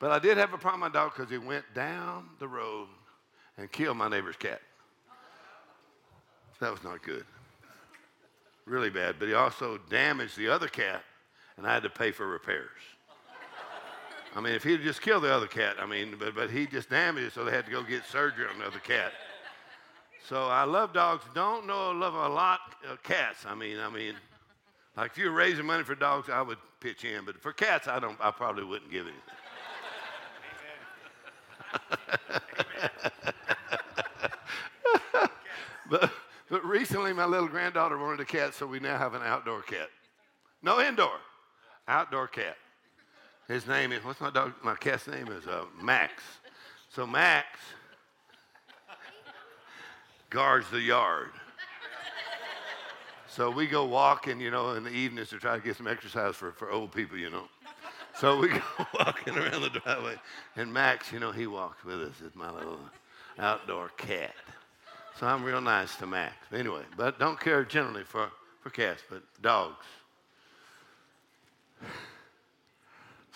But I did have a problem with my dog because he went down the road and killed my neighbor's cat. That was not good. Really bad. But he also damaged the other cat, and I had to pay for repairs. I mean, if he'd just killed the other cat, I mean, but, but he just damaged it, so they had to go get surgery on the other cat. So I love dogs. Don't know love a lot of cats. I mean, I mean, like if you were raising money for dogs, I would pitch in, but for cats, I don't. I probably wouldn't give anything. (laughs) but, but recently, my little granddaughter wanted a cat, so we now have an outdoor cat. No indoor, outdoor cat. His name is, what's my dog? My cat's name is uh, Max. So Max guards the yard. So we go walking, you know, in the evenings to try to get some exercise for, for old people, you know. So we go (laughs) walking around the driveway, and Max, you know, he walks with us as my little outdoor cat. So I'm real nice to Max. Anyway, but don't care generally for, for cats, but dogs.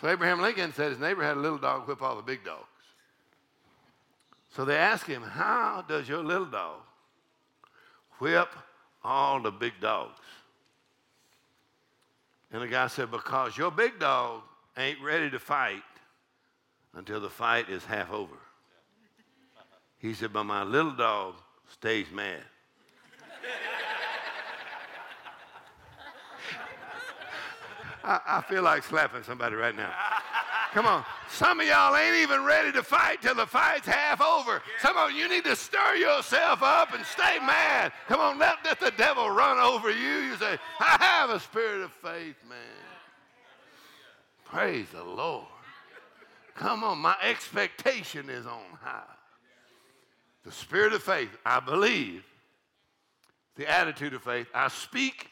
So Abraham Lincoln said his neighbor had a little dog whip all the big dogs. So they asked him, How does your little dog whip all the big dogs? And the guy said, Because your big dog ain't ready to fight until the fight is half over. He said, But my little dog stays mad. (laughs) I, I feel like slapping somebody right now. Come on. Some of y'all ain't even ready to fight till the fight's half over. Some of you need to stir yourself up and stay mad. Come on, let, let the devil run over you. You say, I have a spirit of faith, man. Praise the Lord. Come on, my expectation is on high. The spirit of faith, I believe. The attitude of faith, I speak,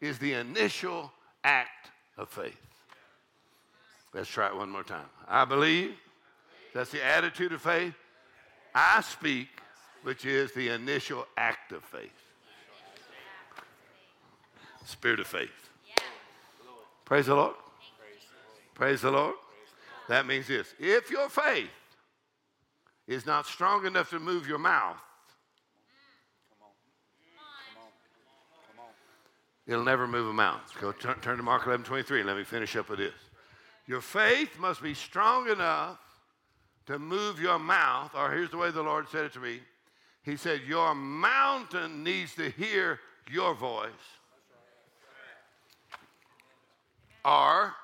is the initial act of faith. Let's try it one more time. I believe. That's the attitude of faith. I speak, which is the initial act of faith. Spirit of faith. Praise the Lord. Praise the Lord. That means this if your faith is not strong enough to move your mouth, it'll never move a mountain. Go turn, turn to Mark 11 23 and let me finish up with this. Your faith must be strong enough to move your mouth, or here's the way the Lord said it to me. He said, Your mountain needs to hear your voice. Or,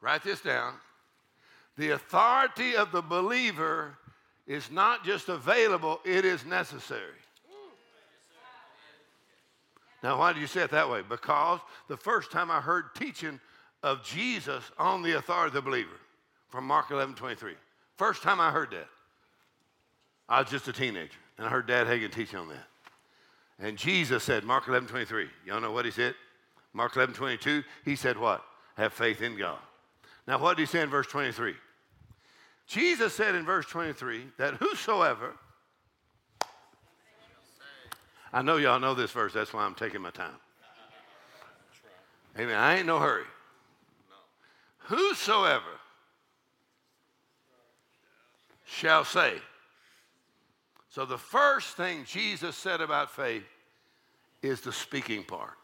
write this down, the authority of the believer is not just available, it is necessary. Now, why do you say it that way? Because the first time I heard teaching of Jesus on the authority of the believer from Mark 11 23. First time I heard that, I was just a teenager, and I heard Dad Hagin teach on that. And Jesus said, Mark 11 23, y'all know what he said? Mark 11 22, he said what? Have faith in God. Now, what did he say in verse 23? Jesus said in verse 23 that whosoever, I know y'all know this verse, that's why I'm taking my time. Amen. I ain't no hurry. Whosoever shall say. So the first thing Jesus said about faith is the speaking part.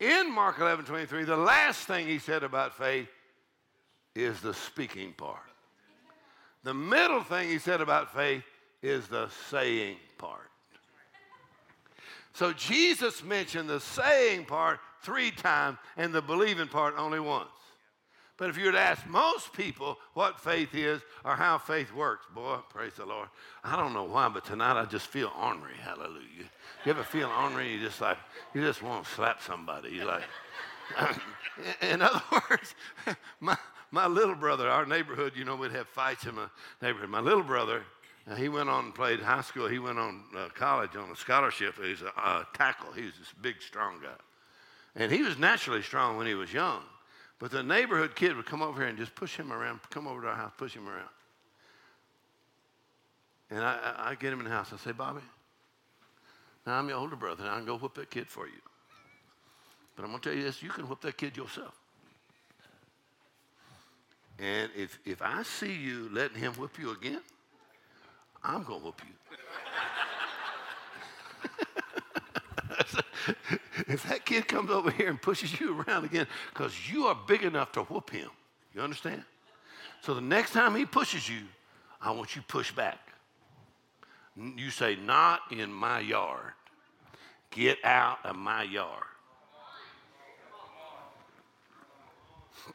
In Mark 11 23, the last thing he said about faith is the speaking part. The middle thing he said about faith is the saying part. So Jesus mentioned the saying part three times and the believing part only once. But if you were to ask most people what faith is or how faith works, boy, praise the Lord. I don't know why, but tonight I just feel ornery. Hallelujah. You ever feel ornery? You just like, you just want to slap somebody. You like, (laughs) in other words, (laughs) my, my little brother, our neighborhood, you know, we'd have fights in my neighborhood. My little brother, he went on and played high school. He went on uh, college on a scholarship. He's a tackle. He was this big, strong guy. And he was naturally strong when he was young. But the neighborhood kid would come over here and just push him around, come over to our house, push him around. And I, I, I get him in the house. I say, Bobby, now I'm your older brother, and I can go whoop that kid for you. But I'm going to tell you this you can whoop that kid yourself. And if, if I see you letting him whip you again, I'm going to whoop you. (laughs) if that kid comes over here and pushes you around again, because you are big enough to whoop him. You understand? So the next time he pushes you, I want you push back. You say, Not in my yard. Get out of my yard. (laughs)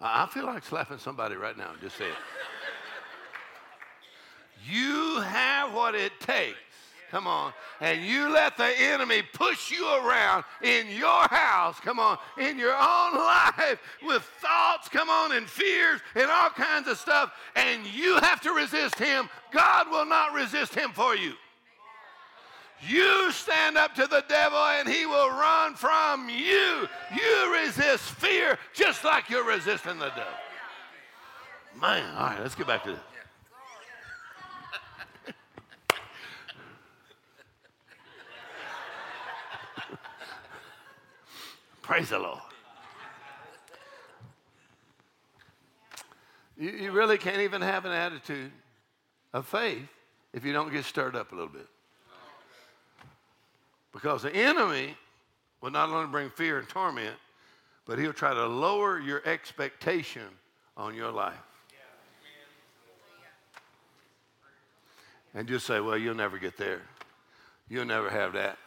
I feel like slapping somebody right now. Just say it. You have what it takes. Come on. And you let the enemy push you around in your house. Come on. In your own (laughs) life with thoughts, come on, and fears and all kinds of stuff. And you have to resist him. God will not resist him for you. You stand up to the devil and he will run from you. You resist fear just like you're resisting the devil. Man, all right, let's get back to this. Praise the Lord. You, you really can't even have an attitude of faith if you don't get stirred up a little bit. Because the enemy will not only bring fear and torment, but he'll try to lower your expectation on your life. And just say, well, you'll never get there. You'll never have that.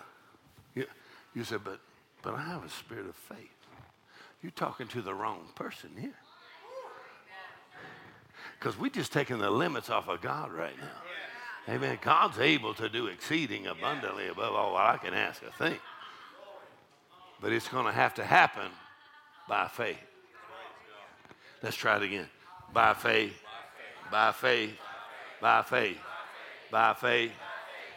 You, you say, but, but I have a spirit of faith. You're talking to the wrong person here. Because we're just taking the limits off of God right now. Amen. God's able to do exceeding abundantly above all I can ask or think. But it's going to have to happen by faith. Let's try it again. By faith, by faith, by faith, by faith.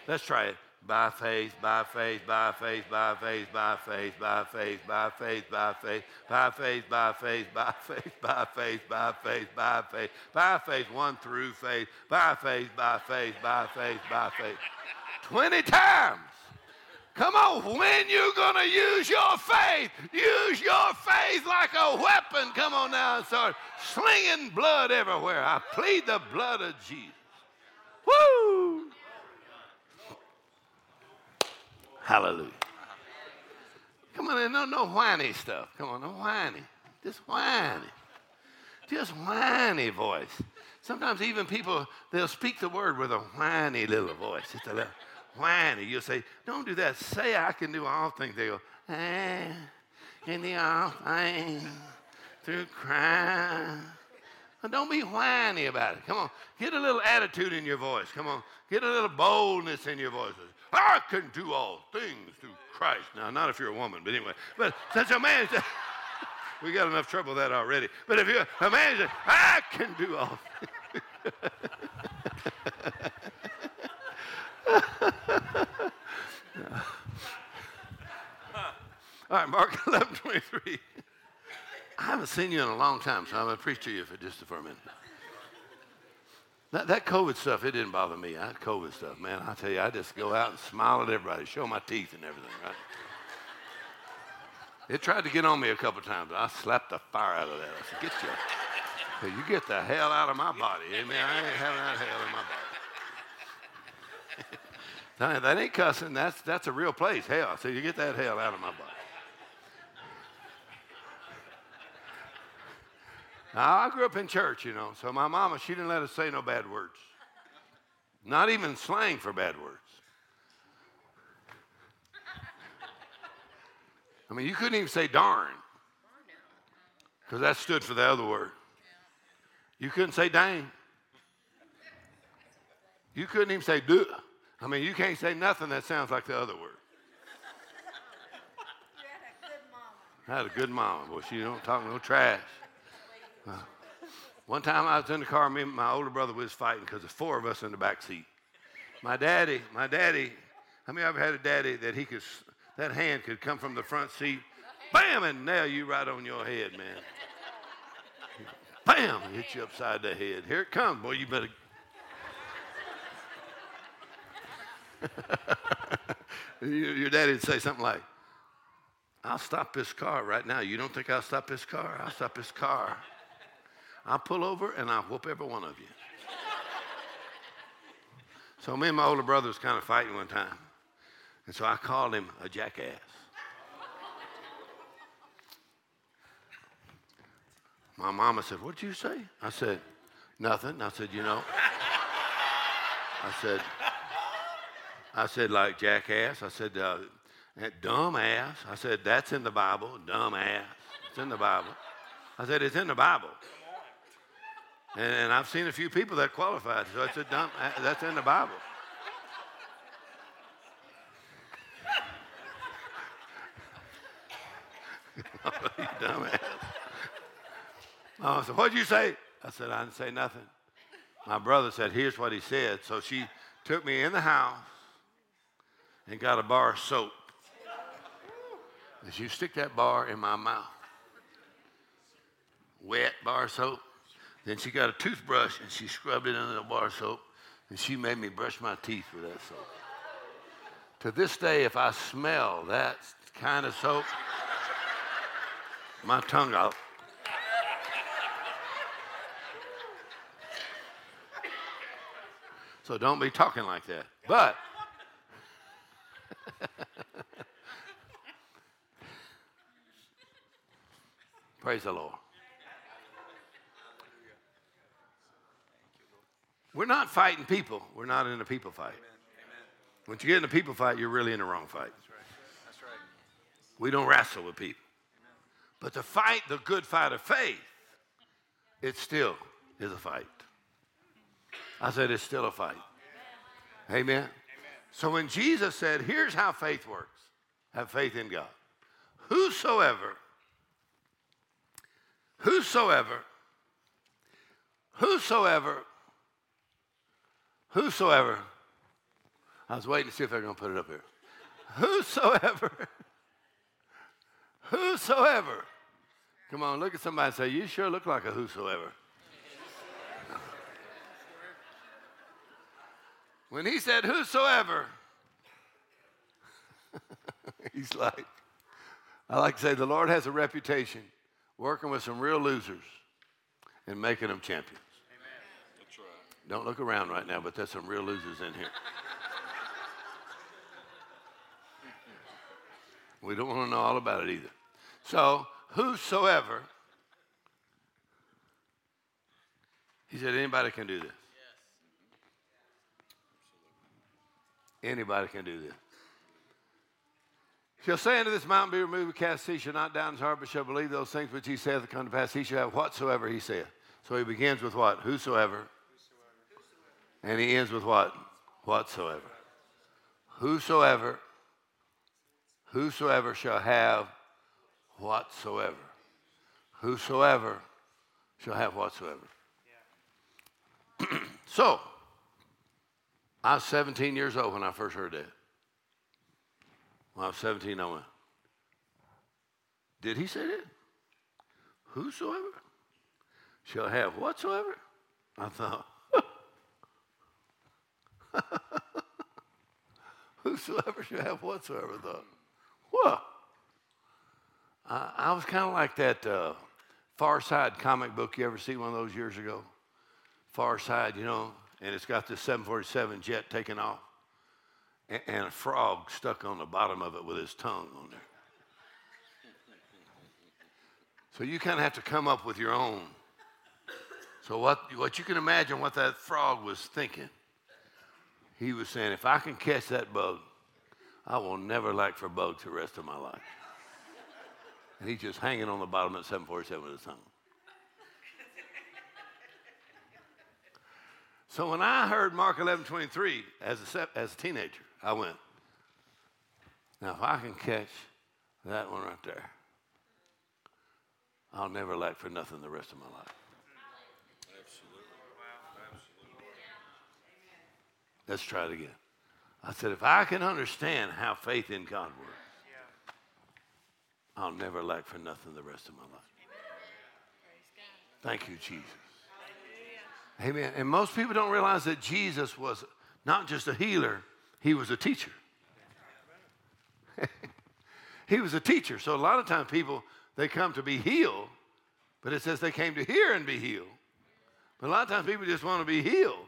Let's try it. By faith, by faith, by faith, by faith, by faith, by faith, by faith, by faith, by faith, by faith, by faith, by faith, by faith, by faith, by faith, one through faith, by faith, by faith, by faith, by faith. 20 times. Come on, when you to use your faith? Use your faith like a weapon. Come on now and start slinging blood everywhere. I plead the blood of Jesus. Woo! Hallelujah. Come on, no, no whiny stuff. Come on, no whiny. Just whiny. Just whiny voice. Sometimes even people, they'll speak the word with a whiny little voice. Just a little whiny. You'll say, don't do that. Say I can do all things. They go, ah, in the all things through Christ. don't be whiny about it. Come on. Get a little attitude in your voice. Come on. Get a little boldness in your voice. I can do all things through Christ. Now, not if you're a woman, but anyway. But such a man, (laughs) we got enough trouble with that already. But if you're a man, I can do all (laughs) (laughs) all right, Mark 11, 23. I haven't seen you in a long time, so I'm going to preach to you for just for a minute. That, that COVID stuff, it didn't bother me. I had COVID stuff, man. I tell you, I just go out and smile at everybody, show my teeth and everything, right? It tried to get on me a couple times, I slapped the fire out of that. I said, get you. You get the hell out of my body. Amen. I ain't having that hell in my body. (laughs) that ain't cussing. That's, that's a real place, hell. So you get that hell out of my body. Now, I grew up in church, you know, so my mama, she didn't let us say no bad words. Not even slang for bad words. I mean, you couldn't even say darn, because that stood for the other word. You couldn't say dang. You couldn't even say duh. I mean, you can't say nothing that sounds like the other word. You had a good mama. I had a good mama. Boy, she don't talk no trash. One time I was in the car, me and my older brother was fighting because there's four of us in the back seat. My daddy, my daddy, how many of you ever had a daddy that he could, that hand could come from the front seat, bam, and nail you right on your head, man. Bam, hit you upside the head. Here it comes, boy, you better. (laughs) your daddy would say something like, I'll stop this car right now. You don't think I'll stop this car? I'll stop this car. I'll pull over and I'll whoop every one of you. so me and my older brother was kind of fighting one time. And so I called him a jackass. My mama said, What'd you say? I said, Nothing. I said, You know. I said, I said, like jackass. I said, uh, dumb ass. I said, That's in the Bible. Dumb ass. It's in the Bible. I said, It's in the Bible. And, and I've seen a few people that qualified, so it's a dumb, uh, that's in the Bible. (laughs) you dumbass. Mama said, What'd you say? I said, I didn't say nothing. My brother said, Here's what he said. So she took me in the house and got a bar of soap. And she stick that bar in my mouth. Wet bar soap. Then she got a toothbrush and she scrubbed it into the bar soap and she made me brush my teeth with that soap. To this day, if I smell that kind of soap, my tongue out. So don't be talking like that. But (laughs) praise the Lord. We're not fighting people. We're not in a people fight. Amen. Once you get in a people fight, you're really in the wrong fight. That's right. That's right. We don't wrestle with people. Amen. But to fight the good fight of faith, it still is a fight. I said it's still a fight. Amen. Amen. Amen. So when Jesus said, here's how faith works have faith in God. Whosoever, whosoever, whosoever Whosoever. I was waiting to see if they're going to put it up here. Whosoever, whosoever. Come on, look at somebody and say, You sure look like a whosoever. When he said, Whosoever, (laughs) he's like, I like to say, the Lord has a reputation working with some real losers and making them champions. Don't look around right now, but there's some real losers in here. we don't want to know all about it either. So, whosoever, he said, anybody can do this. Anybody can do this. Shall say unto this mountain, Be removed, cast sea, shall not down in his heart, but shall believe those things which he saith come to pass. He shall have whatsoever he saith. So he begins with what? Whosoever. And he ends with what? Whatsoever. Whosoever. Whosoever shall have whatsoever. Whosoever shall have whatsoever. (clears throat) so, I was 17 years old when I first heard that. When I was 17, I went, Did he say that? Whosoever shall have whatsoever? I thought, (laughs) Whosoever should have whatsoever, thought, What? I, I was kind of like that uh, Far Side comic book. You ever see one of those years ago? Far Side, you know, and it's got this 747 jet taking off and, and a frog stuck on the bottom of it with his tongue on there. So you kind of have to come up with your own. So what, what you can imagine what that frog was thinking. He was saying, if I can catch that bug, I will never lack for bugs the rest of my life. (laughs) And he's just hanging on the bottom of 747 with his tongue. So when I heard Mark 11, 23 as a, as a teenager, I went, now if I can catch that one right there, I'll never lack for nothing the rest of my life. Absolutely. Absolutely. Let's try it again. I said, if I can understand how faith in God works, I'll never lack for nothing the rest of my life. Thank you, Jesus. Amen. And most people don't realize that Jesus was not just a healer, he was a teacher. (laughs) he was a teacher. So a lot of times people, they come to be healed, but it says they came to hear and be healed. But a lot of times people just want to be healed.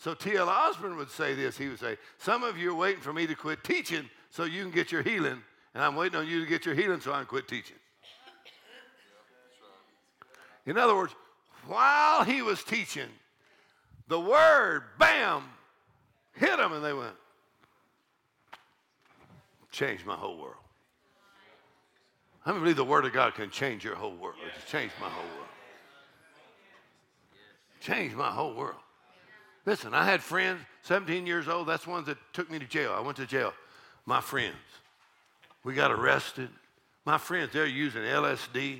So T.L. Osborn would say this. He would say, Some of you are waiting for me to quit teaching so you can get your healing, and I'm waiting on you to get your healing so I can quit teaching. In other words, while he was teaching, the word, bam, hit them, and they went, changed my whole world. I believe the word of God can change your whole world. It's changed my whole world. Changed my whole world. Listen, I had friends, 17 years old, that's the ones that took me to jail. I went to jail. My friends. We got arrested. My friends, they're using LSD,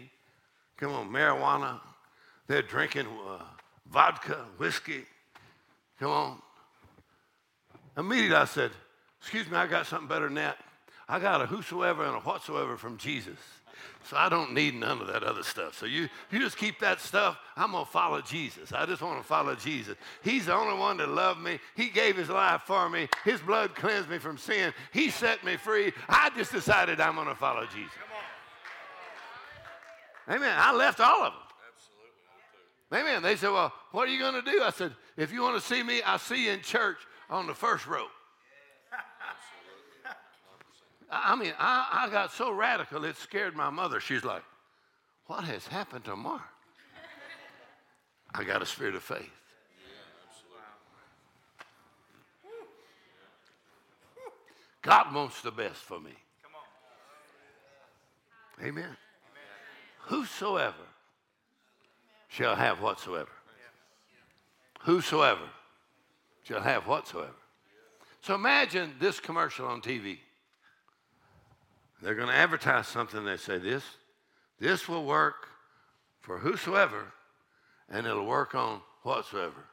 come on, marijuana. They're drinking uh, vodka, whiskey. Come on. Immediately I said, Excuse me, I got something better than that. I got a whosoever and a whatsoever from Jesus. So I don't need none of that other stuff. So you, you just keep that stuff. I'm going to follow Jesus. I just want to follow Jesus. He's the only one that loved me. He gave his life for me. His blood cleansed me from sin. He set me free. I just decided I'm going to follow Jesus. Amen. I left all of them. Absolutely. Amen. They said, Well, what are you going to do? I said, If you want to see me, I'll see you in church on the first row. I mean, I, I got so radical, it scared my mother. She's like, What has happened to Mark? I got a spirit of faith. God wants the best for me. Amen. Whosoever shall have whatsoever. Whosoever shall have whatsoever. So imagine this commercial on TV. They're going to advertise something. They say this, this will work for whosoever, and it'll work on whatsoever.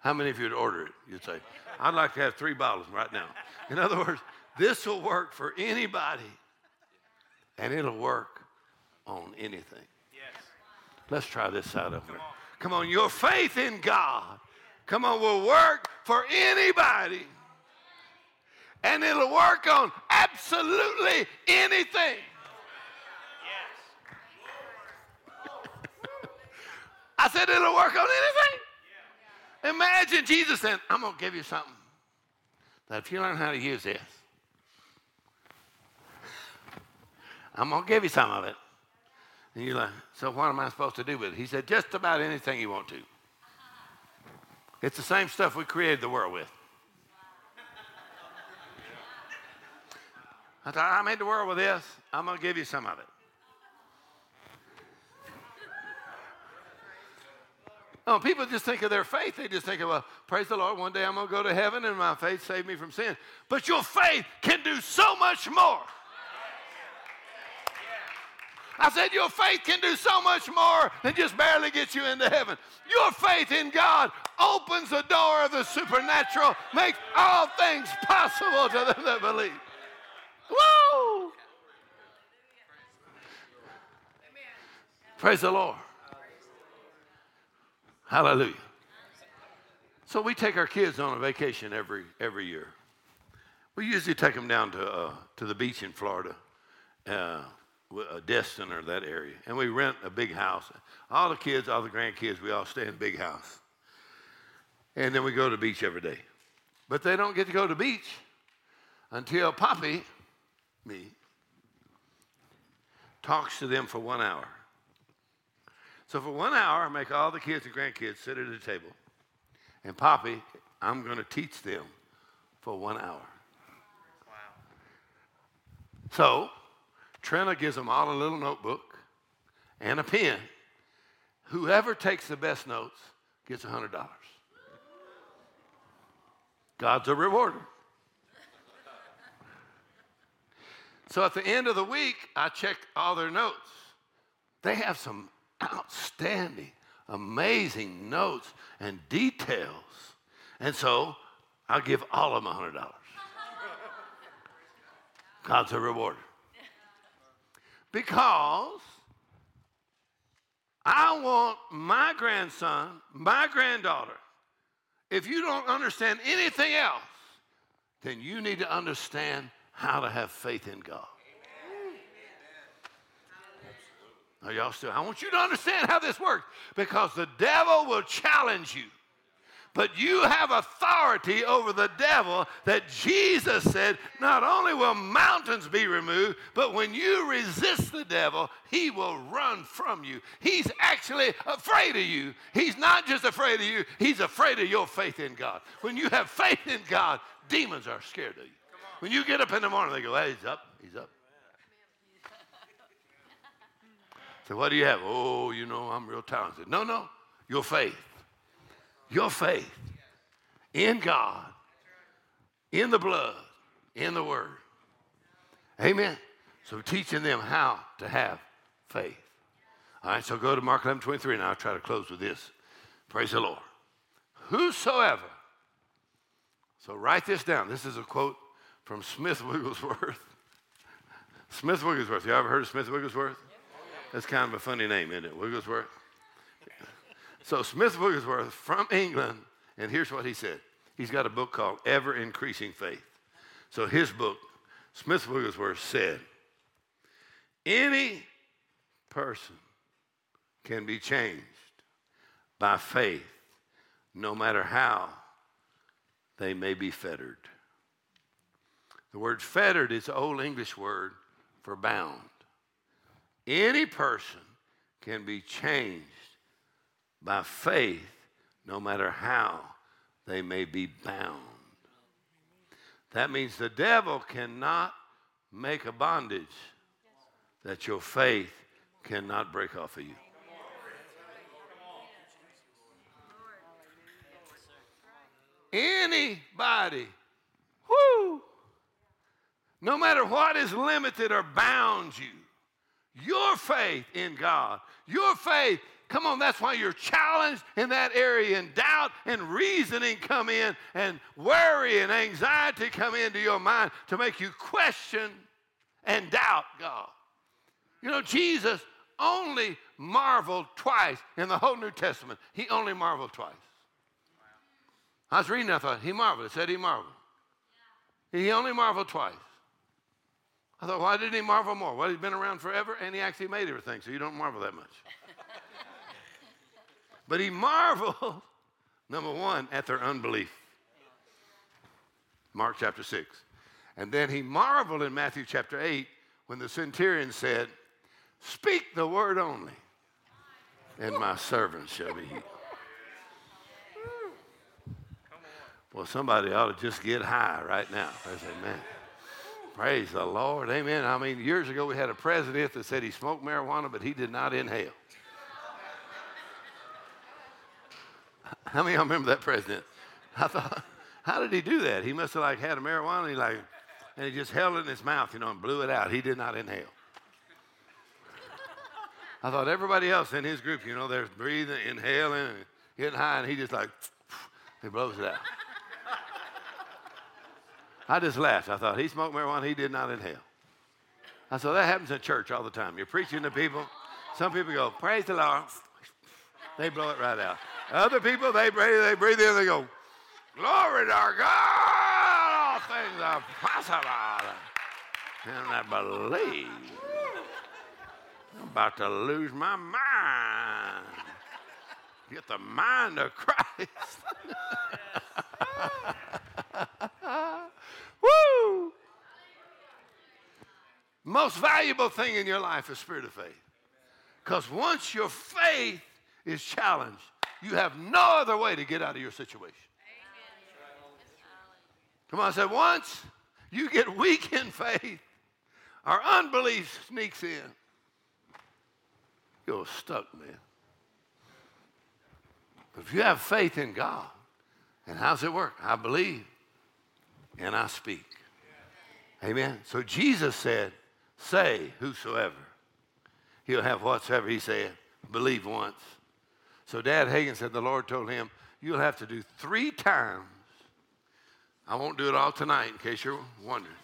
How many of you would order it? You'd say, I'd like to have three bottles right now. In other words, this will work for anybody, and it'll work on anything. Yes. Let's try this side of here. Come on, your faith in God, come on, will work for anybody. And it'll work on absolutely anything. I said it'll work on anything. Imagine Jesus saying, I'm going to give you something that if you learn how to use this, I'm going to give you some of it. And you're like, so what am I supposed to do with it? He said, just about anything you want to. It's the same stuff we created the world with. I thought, I made the world with this. I'm going to give you some of it. Oh, people just think of their faith. They just think of, well, praise the Lord, one day I'm going to go to heaven and my faith saved me from sin. But your faith can do so much more. I said, Your faith can do so much more than just barely get you into heaven. Your faith in God opens the door of the supernatural, makes all things possible to them that believe. Woo! Praise the Lord. Hallelujah. So we take our kids on a vacation every every year. We usually take them down to uh, to the beach in Florida, uh, uh, Destin or that area, and we rent a big house. All the kids, all the grandkids, we all stay in a big house, and then we go to the beach every day. But they don't get to go to the beach until Poppy, me, talks to them for one hour. So for one hour, I make all the kids and grandkids sit at a table. And Poppy, I'm going to teach them for one hour. Wow. So Trina gives them all a little notebook and a pen. Whoever takes the best notes gets $100. God's a rewarder. So at the end of the week, I check all their notes. They have some outstanding, amazing notes and details. And so I'll give all of them $100. God's a rewarder. Because I want my grandson, my granddaughter, if you don't understand anything else, then you need to understand how to have faith in God. Are y'all still? I want you to understand how this works because the devil will challenge you. But you have authority over the devil that Jesus said not only will mountains be removed, but when you resist the devil, he will run from you. He's actually afraid of you. He's not just afraid of you, he's afraid of your faith in God. When you have faith in God, demons are scared of you. When you get up in the morning, they go, hey, he's up, he's up. (laughs) So what do you have? Oh, you know, I'm real talented. No, no, your faith. Your faith in God, in the blood, in the word. Amen. So teaching them how to have faith. All right, so go to Mark 11, 23, and I'll try to close with this. Praise the Lord. Whosoever, so write this down. This is a quote from Smith Wigglesworth. Smith Wigglesworth. You ever heard of Smith Wigglesworth? That's kind of a funny name, isn't it? Wigglesworth. So Smith Wigglesworth from England, and here's what he said. He's got a book called Ever Increasing Faith. So his book, Smith Wigglesworth said, any person can be changed by faith, no matter how they may be fettered. The word fettered is the old English word for bound. Any person can be changed by faith, no matter how they may be bound. That means the devil cannot make a bondage that your faith cannot break off of you. Anybody, whoo, no matter what is limited or bound you, Your faith in God, your faith Come on, that's why you're challenged in that area, and doubt and reasoning come in, and worry and anxiety come into your mind to make you question and doubt God. You know, Jesus only marveled twice in the whole New Testament. He only marveled twice. I was reading, I thought, he marveled. It said he marveled. He only marveled twice. I thought, why didn't he marvel more? Well, he's been around forever and he actually made everything, so you don't marvel that much. (laughs) But he marveled, number one, at their unbelief. Mark chapter 6. And then he marveled in Matthew chapter 8 when the centurion said, Speak the word only, and my servant shall be healed. Well, somebody ought to just get high right now. I say, man, praise the Lord. Amen. I mean, years ago we had a president that said he smoked marijuana, but he did not inhale. How many of y'all remember that president? I thought, how did he do that? He must have like had a marijuana and he like, and he just held it in his mouth, you know, and blew it out. He did not inhale. I thought everybody else in his group, you know, they're breathing, inhaling, getting high, and he just like, he blows it out. I just laughed. I thought he smoked marijuana, he did not inhale. I said, that happens in church all the time. You're preaching to people. Some people go, praise the Lord. They blow it right out. Other people, they breathe, they breathe in, they go, Glory to our God, all things are possible. And I believe I'm about to lose my mind. Get the mind of Christ. (laughs) Woo! Most valuable thing in your life is spirit of faith. Because once your faith is challenged, you have no other way to get out of your situation. Come on, I said, once you get weak in faith, our unbelief sneaks in. You're stuck, man. But if you have faith in God, and how's it work? I believe and I speak. Amen. So Jesus said, Say whosoever. He'll have whatsoever he said. Believe once. So Dad Hagin said the Lord told him, You'll have to do three times. I won't do it all tonight in case you're wondering.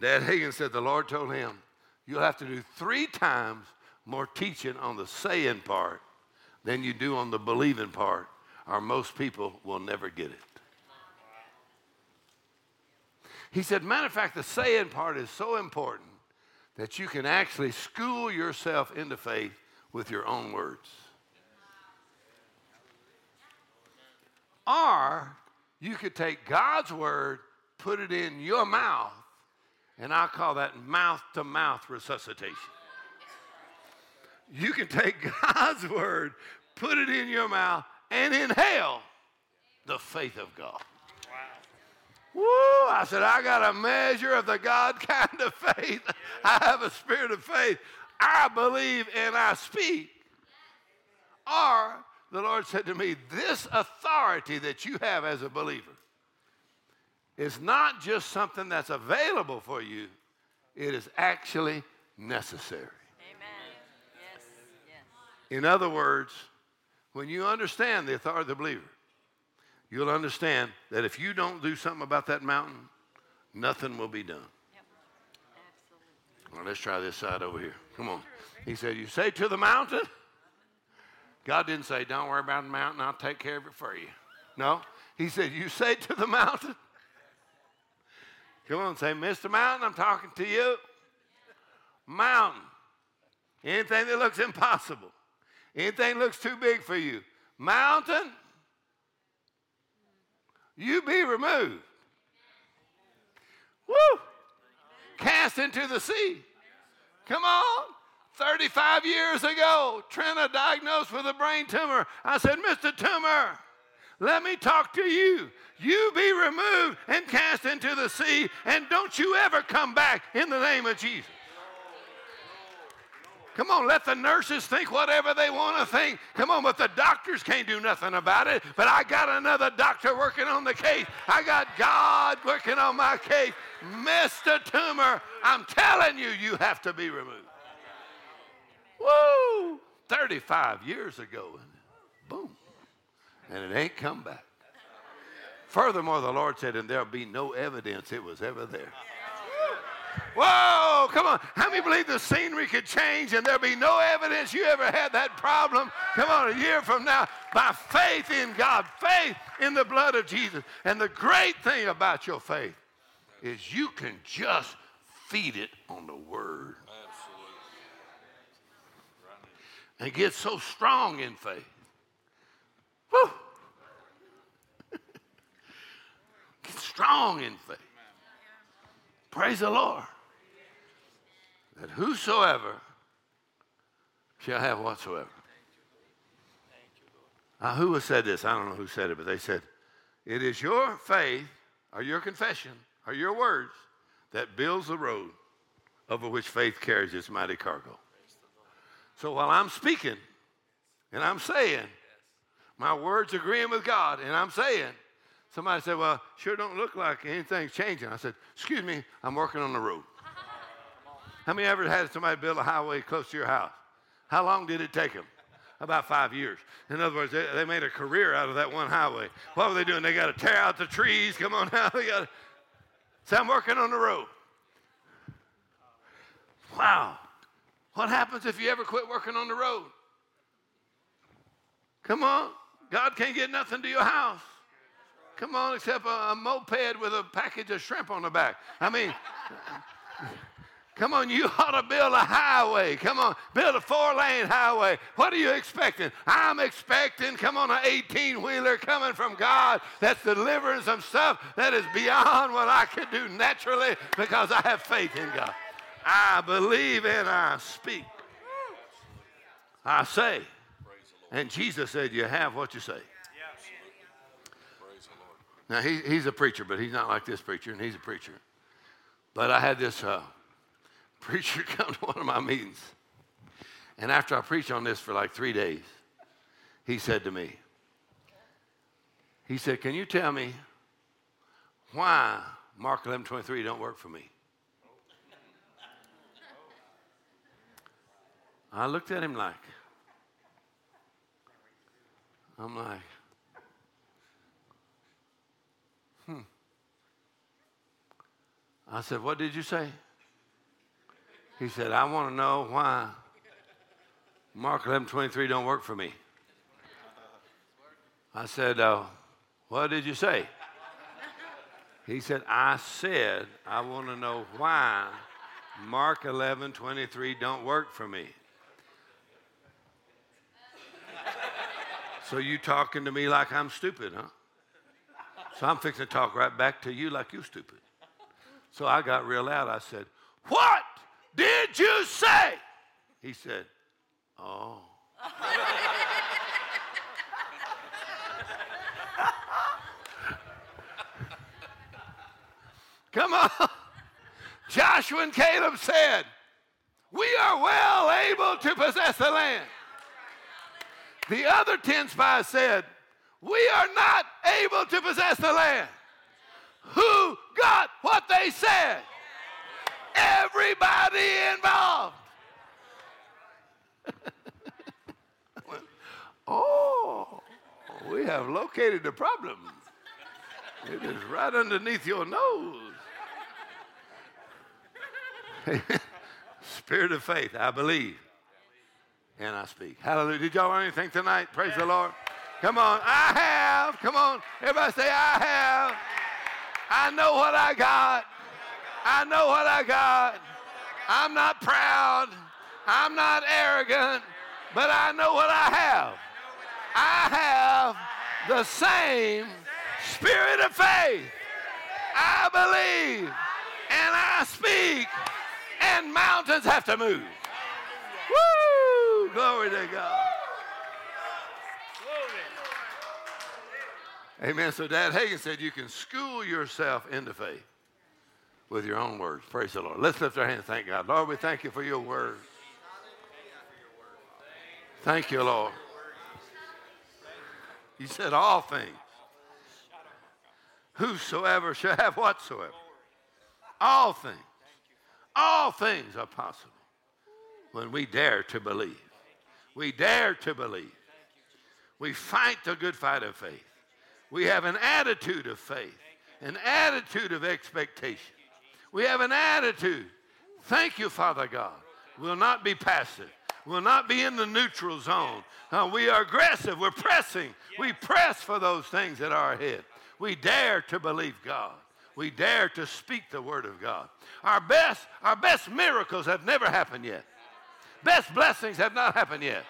Dad Hagin said the Lord told him, You'll have to do three times more teaching on the saying part than you do on the believing part, or most people will never get it. He said, matter of fact, the saying part is so important that you can actually school yourself into faith with your own words. Or you could take God's word, put it in your mouth, and I call that mouth to mouth resuscitation. You can take (laughs) God's word, put it in your mouth, and inhale the faith of God. Woo! I said, I got a measure of the God (laughs) kind of faith. I have a spirit of faith. I believe and I speak. Or the Lord said to me, This authority that you have as a believer is not just something that's available for you, it is actually necessary. Amen. Yes. Yes. In other words, when you understand the authority of the believer, you'll understand that if you don't do something about that mountain, nothing will be done. Well, let's try this side over here. Come on. He said, You say to the mountain. God didn't say, Don't worry about the mountain, I'll take care of it for you. No. He said, You say to the mountain. Come on, say, Mr. Mountain, I'm talking to you. Mountain. Anything that looks impossible. Anything that looks too big for you. Mountain, you be removed. Woo! cast into the sea. Come on. 35 years ago, Trina diagnosed with a brain tumor. I said, Mr. Tumor, let me talk to you. You be removed and cast into the sea, and don't you ever come back in the name of Jesus. Come on, let the nurses think whatever they want to think. Come on, but the doctors can't do nothing about it. But I got another doctor working on the case. I got God working on my case. Mr. tumor, I'm telling you, you have to be removed. Woo! 35 years ago, and boom. And it ain't come back. Furthermore, the Lord said, and there'll be no evidence it was ever there. Whoa, come on. How many believe the scenery could change and there'll be no evidence you ever had that problem? Come on, a year from now, by faith in God, faith in the blood of Jesus. And the great thing about your faith is you can just feed it on the Word. And get so strong in faith. Woo! get (laughs) strong in faith. Praise the Lord. That whosoever shall have whatsoever. Now, who has said this? I don't know who said it, but they said, It is your faith or your confession or your words that builds the road over which faith carries its mighty cargo. So while I'm speaking and I'm saying, my words agreeing with God, and I'm saying, Somebody said, Well, sure don't look like anything's changing. I said, Excuse me, I'm working on the road. (laughs) How many ever had somebody build a highway close to your house? How long did it take them? About five years. In other words, they, they made a career out of that one highway. What were they doing? They got to tear out the trees. Come on (laughs) now. They got to. Say, I'm working on the road. Wow. What happens if you ever quit working on the road? Come on. God can't get nothing to your house. Come on, except a, a moped with a package of shrimp on the back. I mean, come on, you ought to build a highway. Come on, build a four lane highway. What are you expecting? I'm expecting, come on, an 18 wheeler coming from God that's delivering some stuff that is beyond what I could do naturally because I have faith in God. I believe and I speak. I say. And Jesus said, You have what you say. Now, he, he's a preacher, but he's not like this preacher, and he's a preacher. But I had this uh, (laughs) preacher come to one of my meetings. And after I preached on this for like three days, he said to me, he said, Can you tell me why Mark 11 23 don't work for me? I looked at him like, I'm like, I said, What did you say? He said, I want to know why Mark 11 23 don't work for me. I said, uh, What did you say? He said, I said, I want to know why Mark 11 23 don't work for me. So you talking to me like I'm stupid, huh? So I'm fixing to talk right back to you like you stupid. So I got real loud. I said, What did you say? He said, Oh. (laughs) Come on. Joshua and Caleb said, We are well able to possess the land. The other 10 spies said, We are not able to possess the land. Who got what they said? Everybody involved. (laughs) oh, we have located the problem. It is right underneath your nose. (laughs) Spirit of faith, I believe and I speak. Hallelujah. Did y'all learn anything tonight? Praise the Lord. Come on. I have. Come on. Everybody say, I have. I know what I got. I know what I got. I'm not proud. I'm not arrogant, but I know what I have. I have the same spirit of faith. I believe and I speak, and mountains have to move. Woo! Glory to God. Amen. So Dad Hagin said you can school yourself into faith with your own words. Praise the Lord. Let's lift our hands thank God. Lord, we thank you for your word. Thank you, Lord. You said all things. Whosoever shall have whatsoever. All things. All things are possible when we dare to believe. We dare to believe. We fight the good fight of faith. We have an attitude of faith, an attitude of expectation. We have an attitude. Thank you, Father God. We'll not be passive. We'll not be in the neutral zone. Uh, we are aggressive. We're pressing. We press for those things that are ahead. We dare to believe God. We dare to speak the word of God. Our best, our best miracles have never happened yet. Best blessings have not happened yet.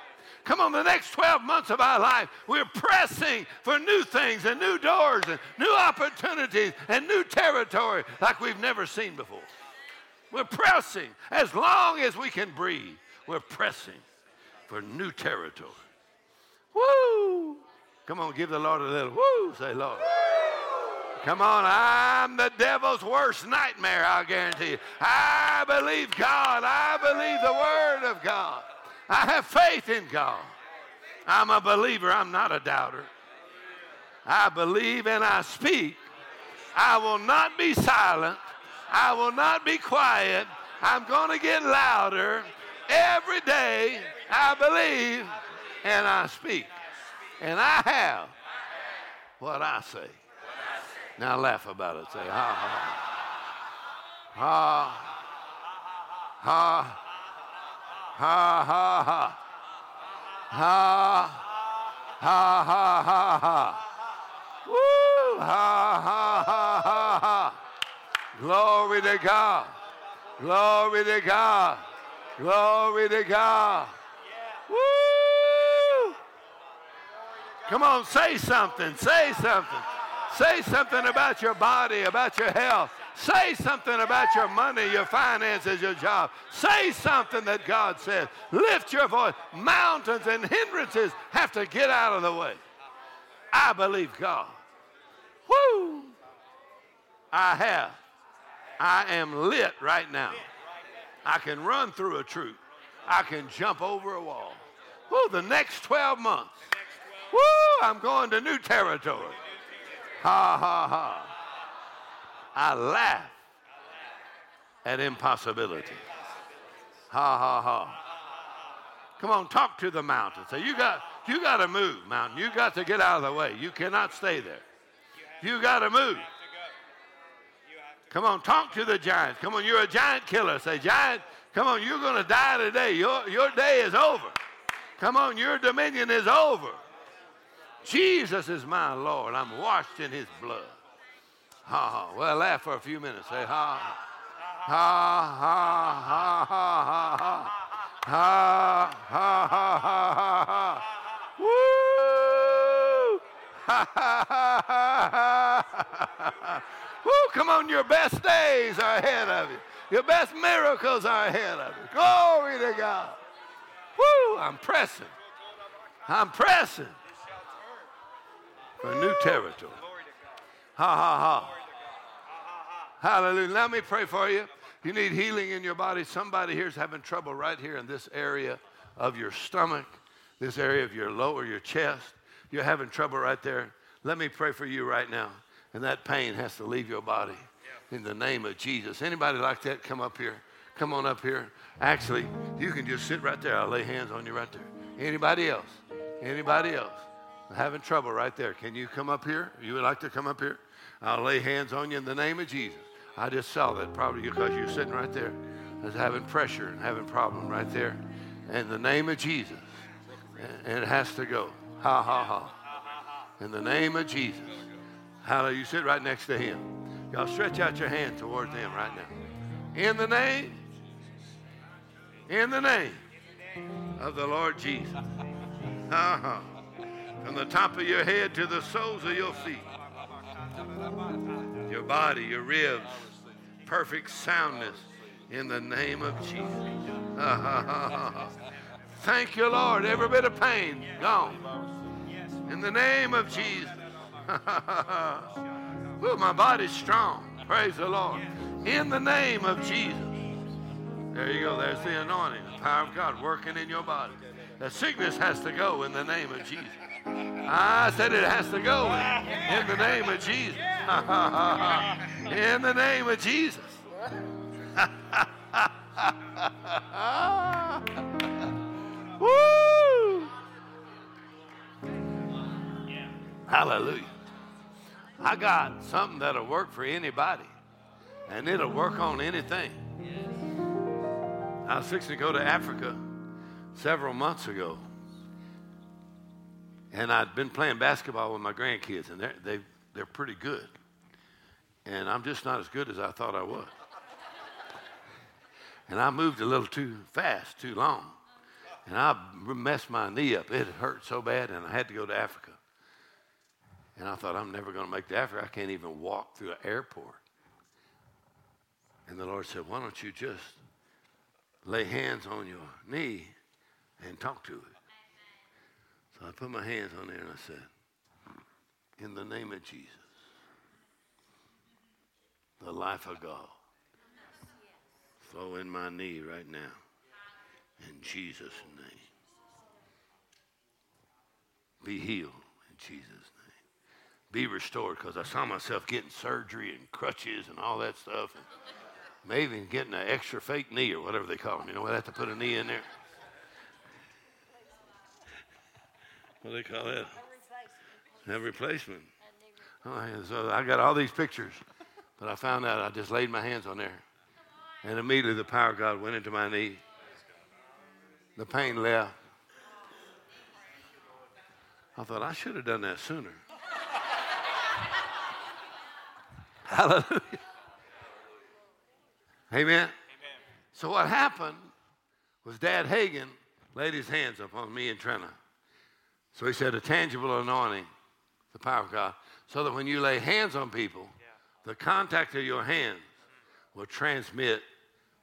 Come on, the next 12 months of our life, we're pressing for new things and new doors and new opportunities and new territory like we've never seen before. We're pressing as long as we can breathe. We're pressing for new territory. Woo! Come on, give the Lord a little woo. Say, Lord. Come on, I'm the devil's worst nightmare, I'll guarantee you. I believe God. I believe the Word of God. I have faith in God. I'm a believer, I'm not a doubter. I believe and I speak. I will not be silent. I will not be quiet. I'm going to get louder every day. I believe and I speak. And I have what I say. Now laugh about it. Say, ha, ha. Ha. Ha. Ha, ha, ha. Ha. Ha, ha, ha, ha. Woo. Ha, ha, ha, ha, ha. Glory to God. Glory to God. Glory to God. Woo. Come on, say something. Say something. Say something about your body, about your health. Say something about your money, your finances, your job. Say something that God says. Lift your voice. Mountains and hindrances have to get out of the way. I believe God. Woo! I have. I am lit right now. I can run through a troop. I can jump over a wall. Woo, the next 12 months. Woo, I'm going to new territory. Ha ha ha. I laugh at impossibility. Ha ha ha. Come on, talk to the mountain. Say, you got you got to move, mountain. You got to get out of the way. You cannot stay there. You got to move. Come on, talk to the giants. Come on, you're a giant killer. Say, giant, come on, you're going to die today. Your, your day is over. Come on, your dominion is over. Jesus is my Lord. I'm washed in his blood. Ha. Well, laugh for a few minutes. Say ha. Ha ha ha ha ha ha. Ha ha ha ha ha ha. Woo! Ha ha ha ha ha. Woo! Come on, your best days are ahead of you. Your best miracles are ahead of you. Glory to God. Woo! I'm pressing. I'm pressing for new territory. Ha ha ha. Hallelujah. Let me pray for you. You need healing in your body. Somebody here is having trouble right here in this area of your stomach, this area of your lower, your chest. You're having trouble right there. Let me pray for you right now. And that pain has to leave your body in the name of Jesus. Anybody like that? Come up here. Come on up here. Actually, you can just sit right there. I'll lay hands on you right there. Anybody else? Anybody else? having trouble right there. Can you come up here? You would like to come up here? I'll lay hands on you in the name of Jesus. I just saw that probably because you're sitting right there. Having pressure and having problem right there. In the name of Jesus. And it has to go. Ha ha ha. In the name of Jesus. Hallelujah. You sit right next to him. Y'all stretch out your hand towards him right now. In the name. In the name of the Lord Jesus. Ha ha from the top of your head to the soles of your feet. Your body, your ribs, perfect soundness in the name of Jesus. (laughs) Thank you, Lord. Every bit of pain gone. In the name of Jesus. (laughs) well, my body's strong. Praise the Lord. In the name of Jesus. There you go. There's the anointing, the power of God working in your body. The sickness has to go in the name of Jesus. I said it has to go in, the name of Jesus. in the name of Jesus. (laughs) (laughs) Woo! Hallelujah. I got something that'll work for anybody, and it'll work on anything. I was fixing to go to Africa several months ago, and I'd been playing basketball with my grandkids, and they're, they, they're pretty good. And I'm just not as good as I thought I was. And I moved a little too fast, too long. And I messed my knee up. It hurt so bad, and I had to go to Africa. And I thought, I'm never going to make to Africa. I can't even walk through an airport. And the Lord said, Why don't you just lay hands on your knee and talk to it? So I put my hands on there and I said, In the name of Jesus, the life of God, flow in my knee right now. In Jesus' name. Be healed in Jesus' name. Be restored because I saw myself getting surgery and crutches and all that stuff. And maybe getting an extra fake knee or whatever they call them. You know, I have to put a knee in there. What do they call that? A replacement. Oh, so I got all these pictures, but I found out I just laid my hands on there. And immediately the power of God went into my knee. The pain left. I thought I should have done that sooner. (laughs) Hallelujah. Amen. So what happened was Dad Hagin laid his hands upon me and Trina. So he said, a tangible anointing, the power of God, so that when you lay hands on people, the contact of your hands will transmit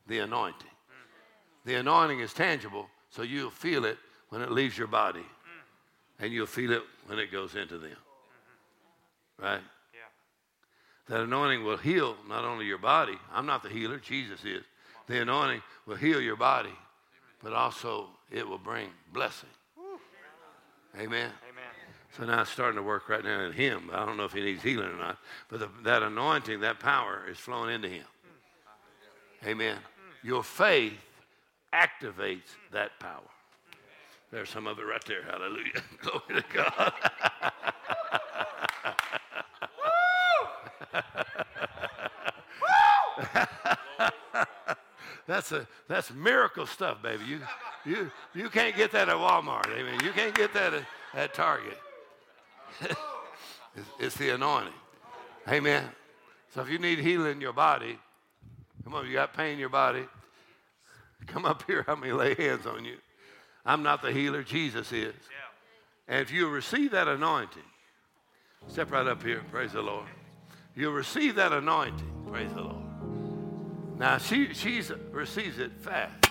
the anointing. Mm. The anointing is tangible, so you'll feel it when it leaves your body, mm. and you'll feel it when it goes into them. Mm-hmm. Right? That anointing will heal not only your body, I'm not the healer, Jesus is. The anointing will heal your body, but also it will bring blessing. Amen. So now it's starting to work right now in him. I don't know if he needs healing or not, but the, that anointing, that power is flowing into him. Amen. Your faith activates that power. There's some of it right there. Hallelujah. (laughs) Glory to God. (laughs) that's a that's miracle stuff, baby. You you you can't get that at Walmart. Amen. You can't get that at, at Target. it's, it's the anointing. Amen. So if you need healing in your body, come on, you got pain in your body, come up here. Help me lay hands on you. I'm not the healer, Jesus is. And if you receive that anointing, step right up here, praise the Lord. You'll receive that anointing, praise the Lord. Now she she's receives it fast.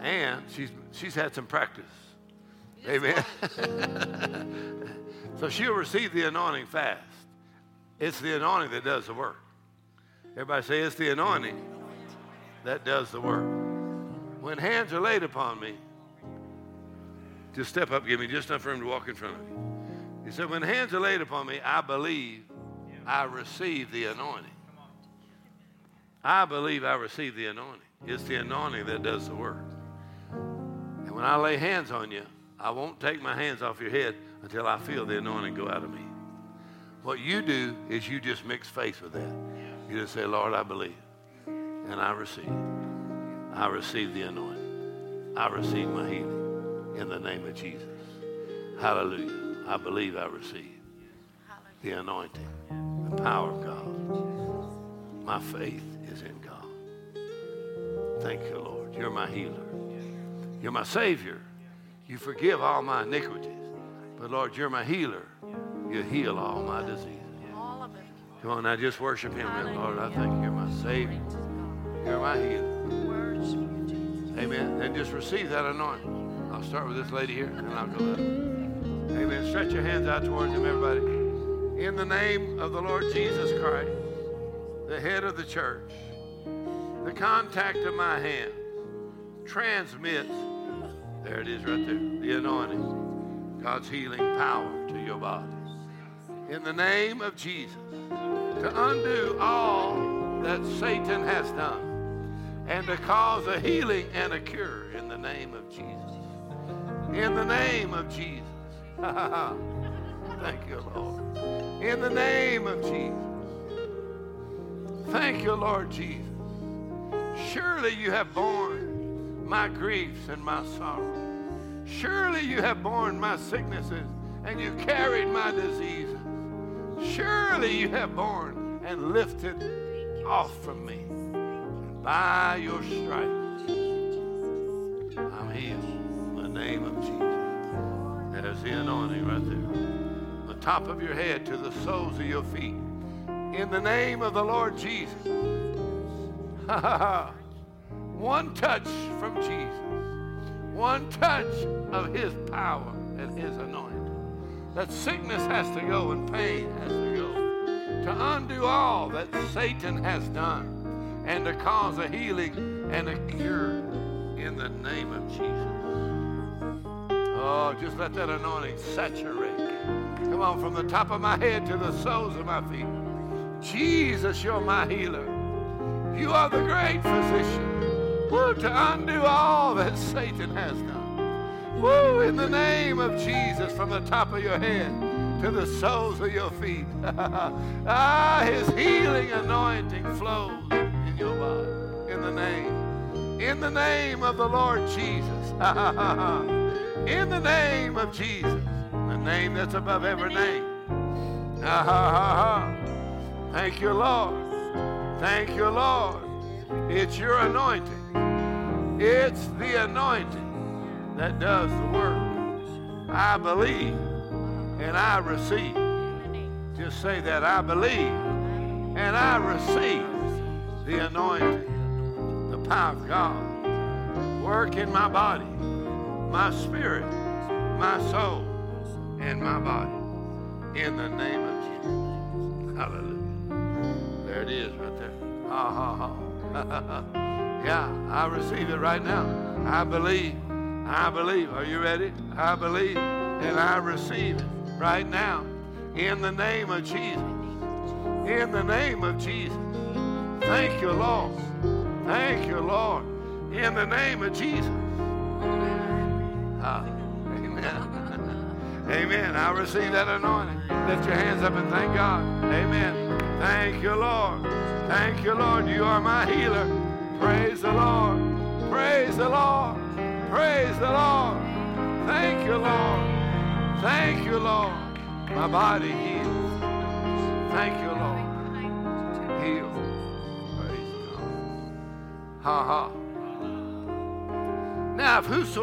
And she's she's had some practice. Amen. (laughs) so she'll receive the anointing fast. It's the anointing that does the work. Everybody say it's the anointing that does the work. When hands are laid upon me, just step up, give me just enough room to walk in front of you. He said, When hands are laid upon me, I believe I receive the anointing. I believe I receive the anointing. It's the anointing that does the work. When I lay hands on you, I won't take my hands off your head until I feel the anointing go out of me. What you do is you just mix faith with that. You just say, Lord, I believe. And I receive. I receive the anointing. I receive my healing in the name of Jesus. Hallelujah. I believe I receive the anointing, the power of God. My faith is in God. Thank you, Lord. You're my healer. You're my Savior. You forgive all my iniquities. But Lord, you're my healer. You heal all my diseases. All of it. Come on now, just worship Him. then, Lord, I thank you. You're my Savior. You're my healer. Worship you, Jesus. Amen. Then just receive that anointing. I'll start with this lady here, and I'll go up. Amen. Stretch your hands out towards Him, everybody. In the name of the Lord Jesus Christ, the head of the church, the contact of my hand transmits, there it is right there, the anointing, God's healing power to your body. In the name of Jesus, to undo all that Satan has done and to cause a healing and a cure in the name of Jesus. In the name of Jesus. (laughs) Thank you, Lord. In the name of Jesus. Thank you, Lord Jesus. Surely you have borne my griefs and my sorrow. Surely you have borne my sicknesses and you carried my diseases. Surely you have borne and lifted off from me. And by your stripes, I'm healed in the name of Jesus. There's the anointing right there. The top of your head to the soles of your feet. In the name of the Lord Jesus. (laughs) One touch from Jesus. One touch of his power and his anointing. That sickness has to go and pain has to go. To undo all that Satan has done and to cause a healing and a cure in the name of Jesus. Oh, just let that anointing saturate. Come on, from the top of my head to the soles of my feet. Jesus, you're my healer. You are the great physician. Woo, to undo all that Satan has done. Woo, in the name of Jesus, from the top of your head to the soles of your feet. (laughs) ah, his healing anointing flows in your body. In the name. In the name of the Lord Jesus. (laughs) in the name of Jesus. The name that's above every name. Ah, ha, ha, ha. Thank you, Lord. Thank you, Lord. It's your anointing. It's the anointing that does the work. I believe and I receive. Just say that I believe and I receive the anointing, the power of God. Work in my body, my spirit, my soul, and my body. In the name of Jesus. Hallelujah. There it is right there. Ha ha ha. (laughs) yeah, I receive it right now. I believe. I believe. Are you ready? I believe and I receive it right now. In the name of Jesus. In the name of Jesus. Thank you, Lord. Thank you, Lord. In the name of Jesus. Ah, amen. (laughs) amen. I receive that anointing. Lift your hands up and thank God. Amen. Thank you, Lord. Thank you, Lord. You are my healer. Praise the Lord. Praise the Lord. Praise the Lord. Thank you, Lord. Thank you, Lord. My body healed. Thank you, Lord. Healed. Praise God. Ha ha. Now, if whoso